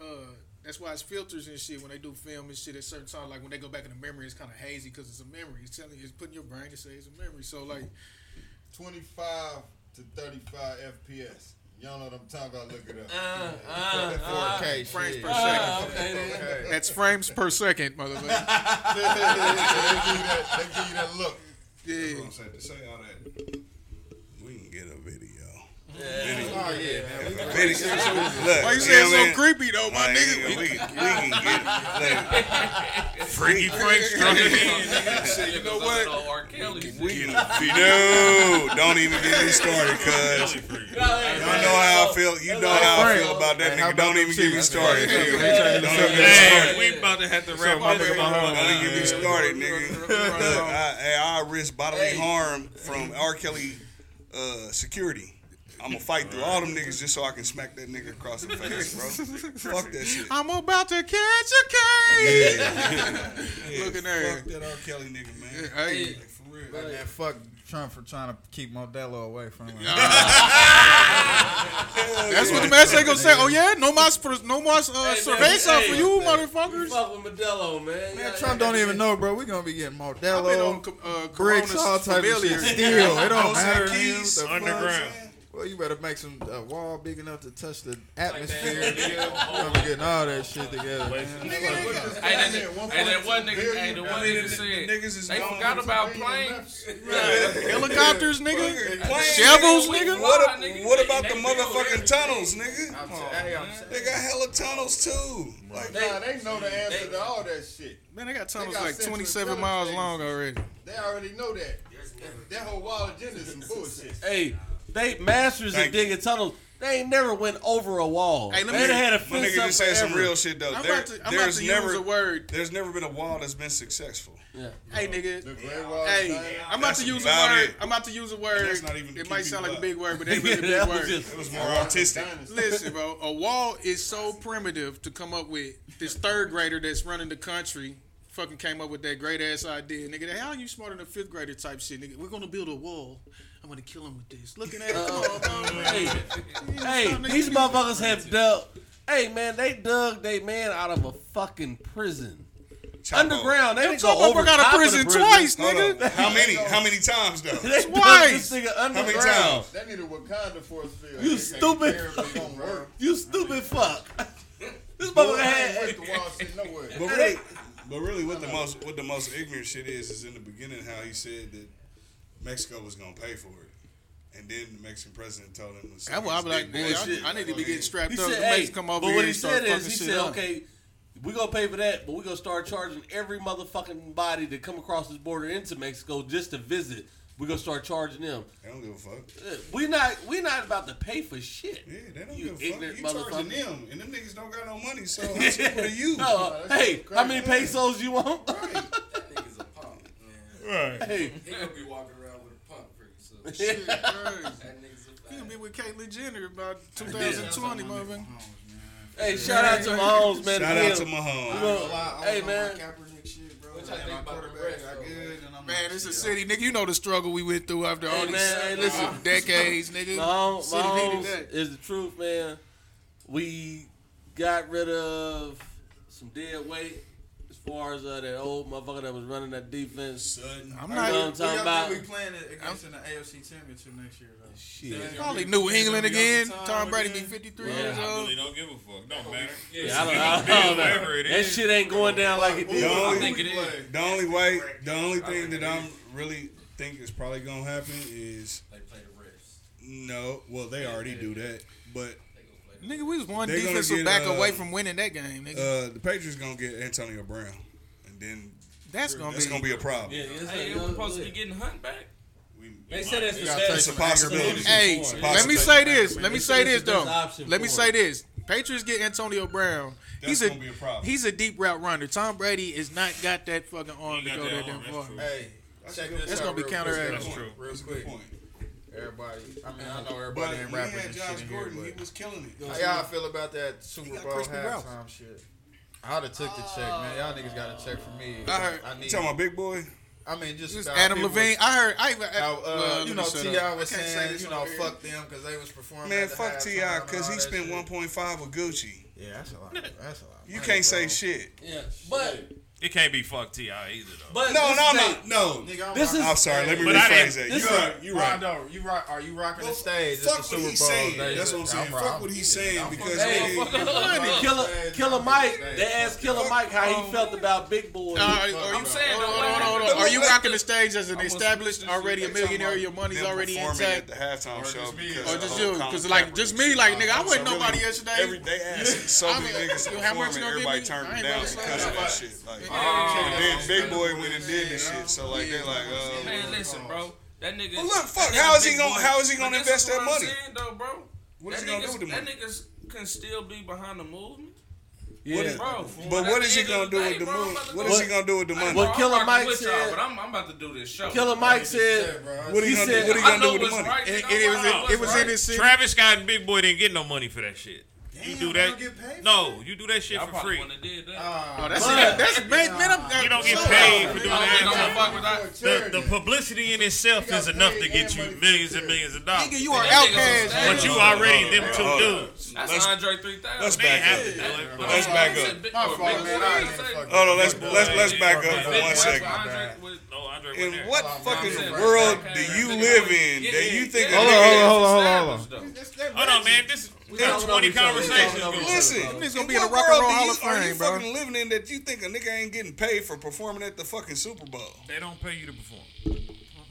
Uh, that's why it's filters and shit when they do film and shit at certain times. Like when they go back in the memory, it's kind of hazy because it's a memory. It's telling you, it's putting your brain to say it's a memory. So like, 25 to 35 FPS. Y'all know what I'm talking about. Look it up. Uh, uh, 4K frames shit. per uh, second. okay. That's frames per second, motherfucker. they, give you that, they give you that look. Yeah. I'm saying to say all that. Oh yeah, man. Video. Look, Why you know saying so mean? creepy though, my Like, nigga? we, we, can- we can get like, Freaky Frank struck again. You know what? We no, don't even get me started, cuz. You know how I feel. You know how I feel about that nigga. Don't even get me started. man? nigga. Don't even get me Hey, we about to have to wrap up. Don't even get me started, nigga. Look, I, risk bodily harm from R. Kelly uh, security. I'm gonna fight through all them niggas just so I can smack that nigga across the face, bro. Fuck that shit. I'm about to catch a case. Yeah. yeah. Looking there. Fuck that R. Kelly nigga, man. Hey, Like, for real. Like, man, fuck Trump for trying to keep Modelo away from him. that's what the man say gonna say. Oh yeah, no more, sp- no more uh, Hey, cerveza man, for you, man. motherfuckers. Fuck with Modelo, man. Man, Trump don't even know, bro. We gonna be getting I've been on Modelo, co- uh, bricks, Coronas all type of shit. familiar. Still, it don't Those matter. keys. The fuck? Underground. Well, you better make some uh, wall big enough to touch the atmosphere. nigga. You gonna be getting all that shit together. Man. Hey, that, hey, that one nigga, hey, the one nigga said niggas is they forgot about planes. Helicopters, nigga. Shovels, nigga. nigga. What, a, what about the motherfucking tunnels, nigga? I'm saying- hey, I'm saying- They got hella tunnels too. Like, Nah, they know the answer to all that shit. Man, they got tunnels like 27 miles long already. They already know that. That whole wall agenda is some bullshit. Hey, they masters Thank of digging tunnels. They ain't never went over a wall. Hey, let they me- had a my fence nigga up just said some real shit though. I'm There- about to, I'm about to never use a word. there's never been a wall that's been successful. Yeah. Hey, nigga. The Hey. I'm about to use a word. it. I'm about to use a word. That's not even It might sound like a big word, but that really a big that word. just It was more artistic. Listen, bro, a wall is so primitive to come up with. This third grader that's running the country fucking came up with that great ass idea. Nigga, how are you smarter than a fifth grader type shit, nigga? We're gonna build a wall. I'm gonna kill him with this. Looking at him, come on, bro. Hey, hey, these motherfuckers have dug. Hey man, they dug they man out of a fucking prison. Chapo. Underground, they Them didn't go over got top a of the prison twice, nigga. How many? How many times though? They Twice. this nigga How many underground. times? That need a Wakanda force field. You They stupid. can't barely gonna work. You stupid fuck. This Boy, motherfucker had. the wall shit nowhere. But really, but really, what the most what the most ignorant shit is is in the beginning how he said that Mexico was gonna pay for it, and then the Mexican president told him. That's why I'm like, Big man, bullshit. I, I need to be getting strapped He up. said, hey, Mexicans come over but here what he and said is, he said, up. okay, we gonna pay for that, but we gonna start charging every motherfucking body that come across this border into Mexico just to visit. We gonna start charging them. They don't give a fuck. Uh, We not we not about to pay for shit. Yeah, they don't You give a fuck. You charging them, and them niggas don't got no money. So how stupid are you? No, uh, hey, how many pesos you want? Niggas a punk, man. Right. hey, He gonna be walking around with a punk pretty soon. Shit, crazy. That nigga's a He'll be with Caitlyn Jenner about 2020, motherfucker. hey, shout out to Mahomes, man. Shout out to Mahomes. we gonna- Hey man, Kaepernick shit, bro. What y'all My about the quarterback rest, got good, and I'm Man, like, it's a city, nigga. You know the struggle we went through after all Hey, these man, hey, listen. decades, nigga. Mahomes, City Mahomes that. is the truth, man. We got rid of some dead weight as far as uh, that old motherfucker that was running that defense. Sudden. I'm You not know what I'm talking about? we playing it against in the AFC Championship next year, though? Shit. probably New England again. Tom Brady be 53 Yeah. years I old. really don't give a fuck. Don't matter. Yeah, I don't, I don't know. Whatever it That is. shit ain't going down like it The did. only, think it is. the only way, the only thing that I'm really think is probably gonna happen is They play the refs. no. Well, they already do that, but Nigga, we was one They're defensive get, back uh, away from winning that game. Nigga. Uh, the Patriots gonna get Antonio Brown, and then that's gonna that's be, gonna be a problem. Yeah, it's hey, like, supposed to be getting Hunt back. They said that's the it's a possibility. Hey, it's a let me say this. Let me say this though. Let me say this. Patriots get Antonio Brown. That's he's a, a he's a deep route runner. Tom Brady is not got that fucking arm to go that, damn far. Hey, that's, that's gonna be counteraction. Real quick. Everybody, I mean, I uh, know everybody ain't rapping and Josh shit Gordon, here, he was killing it. How y'all feel about that Super Bowl halftime shit? I'd took the check, uh, man. Y'all niggas got a check for me. I heard. I need you talking about Big Boi. I mean, just, just Adam people, Levine. I heard. I even. How, uh, well, you know, T.I. was saying, you know, fuck them because they was performing. Man, fuck T.I. because he spent one point five with Gucci. Yeah, that's a lot. That's a lot. You can't say shit. Yeah, but it can't be fuck T.I. either though. But no, no, no, no. Nigga, this is. I'm sorry. Let me rephrase that. You're, right. You right. Rondo, you rock, are you rocking the stage? Fuck what he's saying. That's what I'm saying. Fuck what he's saying because Killer, Killer Mike. They asked Killer Mike how he felt about Big Boi. Are, you, I'm saying, hold on, hold on, hold on. Are you rocking the stage as an established, already a millionaire? Your money's already intact. the halftime show. Or just you? Because like just me, like nigga, I wasn't nobody yesterday. Every day, asked so I many mean, niggas you- how much you gonna give everybody turned them down because of that shit. Like, Oh, then Big Boi went and did this shit. So like they like, oh, man, uh, listen, bro. That nigga. Well, look, fuck. How is he gonna? How is he gonna invest that money? Bro. What is he gonna do with the money? That niggas can still be behind the movement. Yeah, what is, bro. But what is he gonna do with the money? What is he gonna do with the money? What Killer Mike said. But I'm, I'm about to do this show. Killer Mike said. What he said. What he gonna do with the money? It was. It was in his. Travis Scott and Big Boi didn't get no money for that shit. Damn, you do that? no, you do that shit for free. Uh, no, that's but, that's man, man, man, you don't get paid for doing that. The, the publicity in itself is enough to get you millions and millions of dollars. Nigga, you are OutKast, but you already them two dudes. That's Andre 3000. Let's back up. Let's back up. Hold on, let's let's let's back up for one second. In what fucking world do you live in that you think? Hold on, hold on, hold on, hold on. Hold on, man. This is. We got 20 conversations. Listen, niggas gonna be in the Rock and Roll Hall of Fame, bro. fucking living in that you think a nigga ain't getting paid for performing at the fucking Super Bowl? They don't pay you to perform.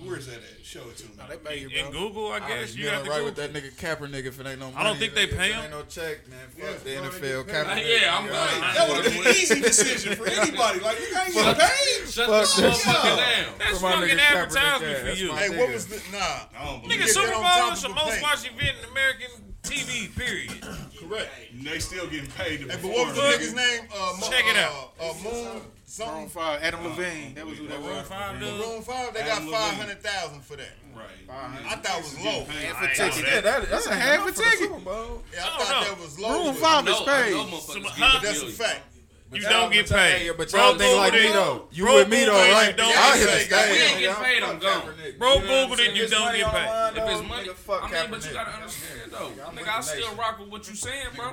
Where's that at? Show it to me. No, they pay you, bro. In Google, I guess I you got to right with that nigga Kaepernick if it ain't no money. I don't think they pay him. Ain't no check, man. Fuck yeah, the NFL. Kaepernick. Yeah, I'm right. right. That would have been an easy decision for anybody. Like you ain't getting paid. Shut the fuck up. That's fucking advertising for you. Hey, what was the nah? Nigga, Super Bowl is the most watched event in American TV, period. Correct. And they still getting paid to hey, but what was the nigga's name? Uh, Mo- Check it out. Uh, uh, Moon something. 5, Adam Levine. That was who that was. 5 5, they Adam got 500000 for that. Right. I thought it was low. Half a ticket. Yeah, that, that's a half a ticket. Yeah, I thought that was low. Maroon 5 is paid. That's a fact. But you don't get paid. But y'all think like me though. You with me though, right? I hit the stage. We ain't get paid. I'm gone. Bro, Google it. You don't get paid. If it's money, I mean, but you gotta understand though. Nigga, I still rock with what you saying, bro.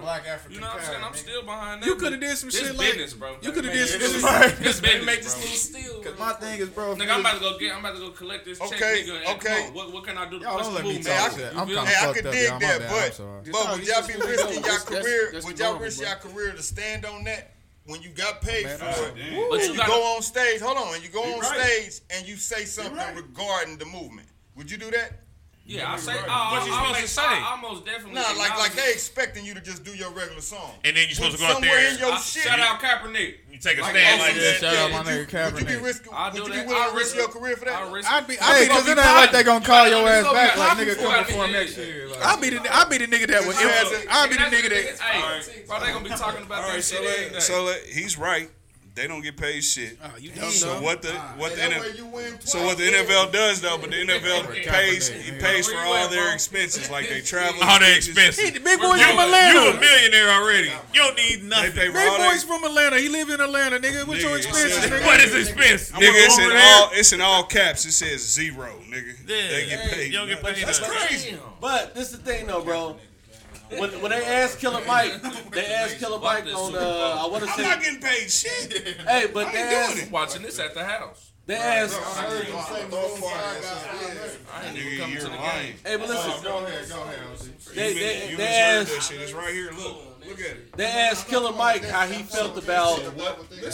You know what I'm saying? I'm still behind that. You could have did some shit like business, bro. You could have did some shit like this. Make this little steal. Cause my thing is, bro. Nigga, I'm about to go get. I'm about to go collect this check, nigga. Okay. What can I do Don't let me talk. I'm kind of fucked up. Dig that, but but would y'all be risking y'all career? Would y'all risk y'all career to stand on that? when you got paid for it, but you, you gotta, go on stage. Hold on, and you go on right. stage and you say something right. regarding the movement. Would you do that? Yeah, I say. Right. Oh, I, what you supposed I, to say? I, I definitely. Nah, like like they expecting you to just do your regular song. And then you supposed to go out there. In your I, shit. Shout out Kaepernick. You take a like, stand like that. Shout yeah, out my nigga Kaepernick. Would you be risking? I do would you that. be willing to risk your career for that? I risk. I'd be. Hey, because it ain't like they gonna call your ass back. Like nigga, come before next year. I'll be the I'll be the nigga that would. I'll be the nigga that. Hey, why they gonna be talking about that shit? So he's right. They don't get paid shit. Oh, you ah, so what the what the NFL, so what the NFL does though, but the NFL pays he pays for all their expenses, like they travel, all their expenses. He, the Big Boi's from Atlanta. You a millionaire already? You don't need nothing. Big Boi's from Atlanta. He live in Atlanta, nigga. What's your expenses? What is expense? Nigga, it's in all it's in all caps. It says zero, nigga. They get paid. You don't get paid. That's crazy. But this is the thing though, bro when, when they asked Killer Mike, they asked Killer Mike on uh, I want to I'm not getting paid shit. hey, but they I ain't asked. Watching this at the house. they asked, I heard him say Maroon five. I ain't even coming to the game. hey, but listen, Go ahead, go ahead, they You, they, you they that asked shit. It's right here. Look, look at it. they asked Killer Mike how he felt about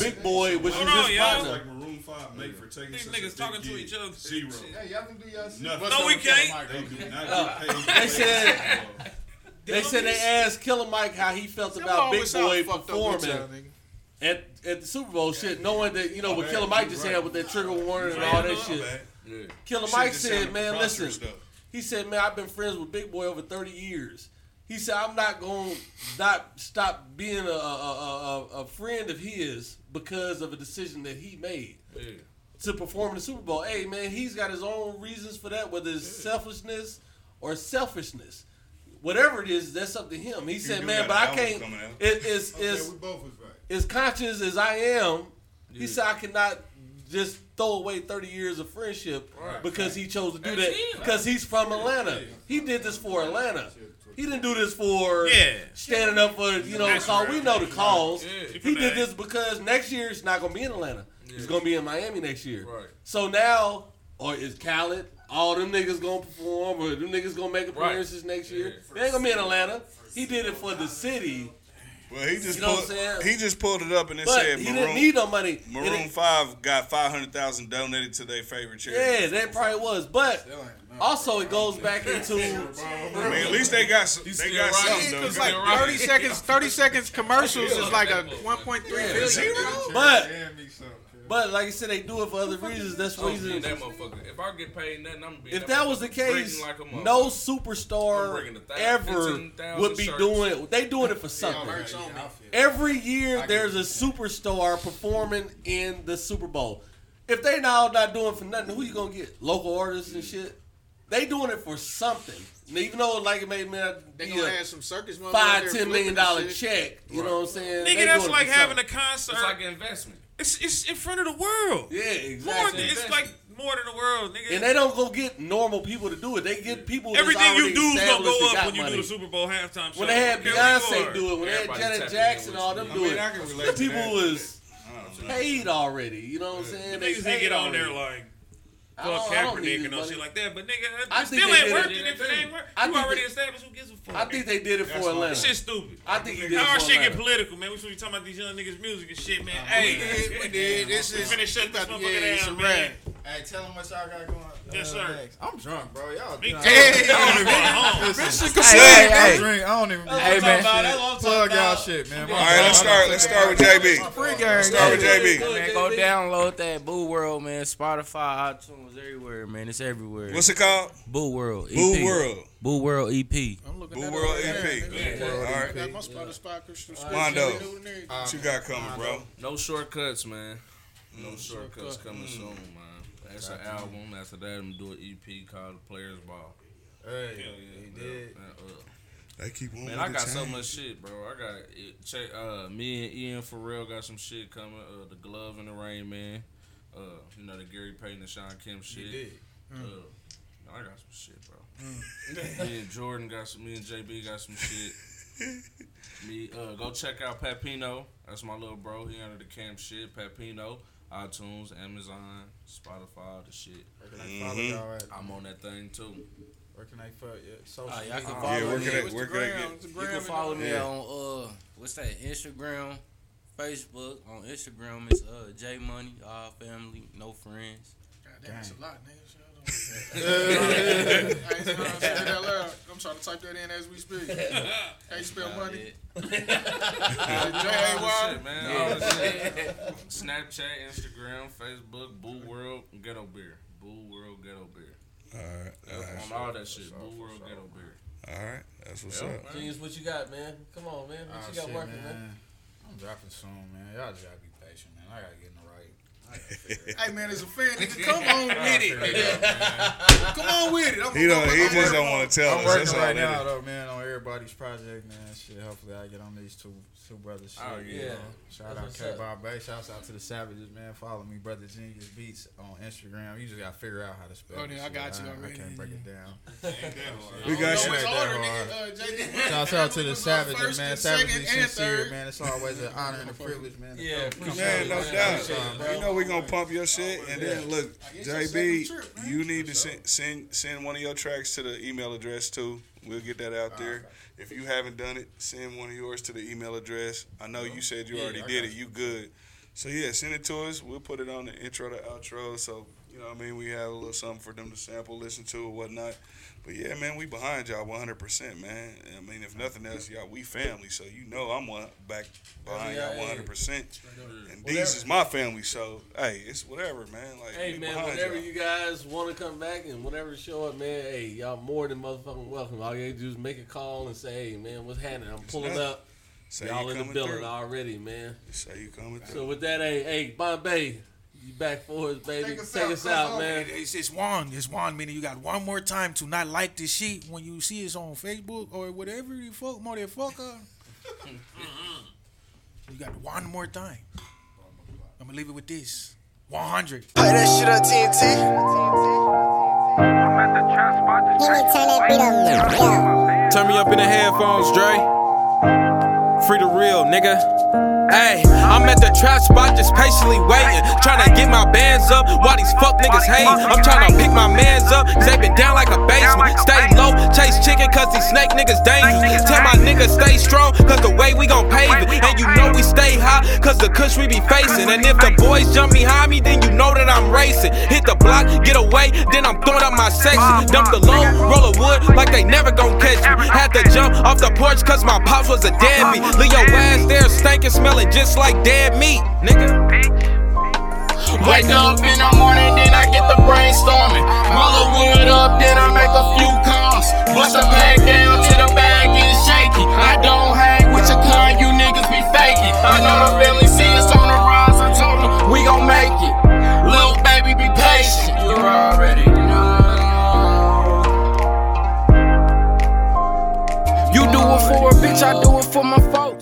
Big Boi, which was Hold on, his y'all. partner. Like Maroon 5 make for taking These such niggas big talking to each other. Zero. Hey, y'all can do y'all shit. No, we can't. They do not get paid. They said They said they asked Killer Mike how he felt Y'all about Big Boi fucked up with y'all, performing at, at the Super Bowl shit, knowing that you know what Killer Mike just had with that trigger warning and all that shit. Killer Mike said, "Man, listen." He said, "Man, I've been friends with Big Boi over thirty years." He said, "I'm not going to not stop being a, a, a, a, a friend of his because of a decision that he made Yeah. to perform in the Super Bowl. Hey, man, he's got his own reasons for that, whether it's selfishness or selfishness." Whatever it is, that's up to him. He said, "Man, but I can't. coming. It, it's Okay, it's we both was right. as conscious as I am, he Yeah. said I cannot just throw away 30 years of friendship Right. because he chose to do That's that because he's from Atlanta. He did this for Atlanta. He didn't do this for Yeah. standing up for you know That's call. We know the cause. Yeah. He He did this because next year it's not gonna be in Atlanta. It's gonna be in Miami next year. Right. So now, or is Khaled? All them niggas gonna perform, or them niggas gonna make Right. appearances next year? Yeah. They ain't gonna be in Atlanta. He did it for the city, Well, he just You know what pulled, I'm saying? he just pulled it up and it but said he Maroon, didn't need no money. And Maroon it- Five got five hundred thousand donated to their favorite charity. Yeah, that probably was. But also, it goes back into I mean, at least they got some, they got right. something though. cause like thirty seconds, thirty seconds commercials is like a one point three billion. but Hand me some. But like I said, they do it for other reasons. That's I'm reason. that motherfucker. If I get paid nothing, I'm gonna be. If that was the case, like no superstar bringing a thou- ever would be shirts. doing. They doing it for something. Every year, there's a superstar performing in the Super Bowl. If they now not doing for nothing, who you gonna get? Local artists and shit. They doing it for something. Even though like it may not They be gonna a have some circus motherfuckers five there ten million flipping and dollar shit. check, you know what I'm saying? They Nigga, that's like for having a concert. It's like an investment. It's it's in front of the world. yeah, More, exactly. it's like more than the world, nigga. And they don't go get normal people to do it. They get people. that's Everything you do is gonna go up when you money. do the Super Bowl halftime show. When they had Okay, where you Beyonce do it, when Everybody they had Janet Jackson, all them you. do mean, it. I can relate The to people that. was paid already. You know what I'm saying? Niggas didn't get on there like I fuck don't- I Kaepernick and no shit like that. But nigga, I it think still they ain't did working it. if it ain't working. I You already they- established who gives a fuck. I think they did it for why- Atlanta. That shit's stupid. I think he did How it our for shit get political, man? We should be talking about these young niggas' music and shit, man. We Hey, did, we did. This is finna shut this motherfucker yeah, it's a down, man. Hey, tell them what y'all got going. Yes, uh, sir. next. I'm drunk, bro. Y'all. Me too. I Hey, don't even- Going Hey, hey, hey. I don't even. Hey, man. Plug y'all shit, man. All right, let's start. Let's start with JB. Free game. Start with JB. Man, go download that Boo World, man. Spotify, iTunes, everywhere, man. It's everywhere. What's it called? Boo World? EP. Boo World. Boo World EP. I'm looking Boo at World it over EP. there, nigga. All right. Got my Spotify subscription. Mondo. everything. What you got coming, bro? No shortcuts, man. No shortcuts coming soon, man. That's an album. After that, I'm gonna do an EP called The Players Ball. Hey, yeah, he did. Man, uh, They keep on. Man, I got so much shit, bro. I got it, check. Uh, me and Ian Pharrell got some shit coming. Uh, the glove and the rain, man. Uh, you know the Gary Payton and Sean Kim shit. did. Uh, I got some shit, bro. me and Jordan got some. Me and JB got some shit. Me, uh, go check out Papino. That's my little bro. He under the camp shit. Papino, iTunes, Amazon, Spotify, the shit. Where can I follow y'all at? I'm on that thing too. Where can I follow you? Social Uh, y'all can media? follow Yeah, where me. can I, where the can I get? What's You can follow me that? on uh what's that Instagram, Facebook. On Instagram it's uh J Money, all family, no friends. Goddamn, that's a lot, nigga. I ain't saying I'm that loud. I'm trying to type that in as we speak. How you spell money? J-A-Y. Shit, man. All. Snapchat, Instagram, Facebook, Boo World, Ghetto Beer. Boo World, Ghetto Beer. All right, all right, On all that shit. Boo World, Ghetto Beer. all right. That's what's Yep. up. Genius, what you got, man? Come on, man. What Oh, you got shit, working, man? I'm dropping soon, man. Y'all just gotta be patient, man. I gotta get in Hey man, as a fan, nigga, come on with it. Come on with it. I'm He don't. He I'm just don't want to tell I'm us. working That's all right that now is. though, man, on everybody's project, man. Shit, hopefully I get on these two two brothers. Shit, Oh, you yeah. know. Shout That's out what's K up. Bob Bay. Shouts out to the Savages, man. Follow me, brother Genius Beats on Instagram. You just gotta figure out how to spell. Oh, this yeah, I shit. got you I, already. can't break it down. We got No, you. it's that harder, Uh, Shouts out to the Savages, man. and Savages second sincere, man. It's always an honor and a privilege, man. to Yeah, come- appreciate Man, no man. doubt. Appreciate it, bro. You know we gonna pump your shit, and then look, JB, you need to send send send one of your tracks to the email address too. We'll get that out there. If you haven't done it, send one of yours to the email address. I know you said you already did it. You good? So yeah, send it to us. We'll put it on the intro to outro. So You know what I mean? We have a little something for them to sample, listen to, or whatnot. But yeah, man, we behind y'all 100%, man. I mean, if nothing else, y'all, we family. So you know I'm one back behind y'all 100%. And Whatever. these is my family. So, hey, it's whatever, man. Like, Hey man, whenever y'all. you guys want to come back and whenever to show up, man, hey, y'all more than motherfucking welcome. All you gotta do is make a call and say, hey man, what's happening? I'm pulling nothing. up. Say y'all in the building through. already, man. Say you coming through. So with that, hey, hey, Bombay, you back for us, baby. Take Take us us, out, out, man. It's, it's one. It's one. Meaning you got one more time to not like this shit when you see us on Facebook or whatever you fuck, motherfucker. Mm-hmm. you got one more time. I'm gonna leave it with this. 100. Play that shit on TNT. Turn me up in the headphones, Dre. Free the real, nigga. Hey, I'm at the trap spot just patiently waiting. Tryna get my bands up while these fuck niggas hate. I'm tryna pick my mans up, cause they been down like a basement. Stay low, chase chicken, cause these snake niggas dangerous. Tell my niggas stay strong, cause the way we gon' pave it. And you know we stay high, cause the kush we be facing. And if the boys jump behind me, then you know that I'm racing. Hit the block, get away, then I'm throwing up my section. Dump the low, roll a wood like they never gon' catch me. Had to jump off the porch, cause my pops was a deadbeat. Leave your ass there stinking, ballin' just like dead meat, nigga. Wake up in the morning, then I get the brainstorming. Muller wood up, then I make a few calls. Bust a bag down to the bag is shaky. I don't hang with your kind, you niggas be faking. I know the family see us on the rise. I told them we gon' make it. Little baby, be patient. You already know. You do it for a bitch, I do it for my folks.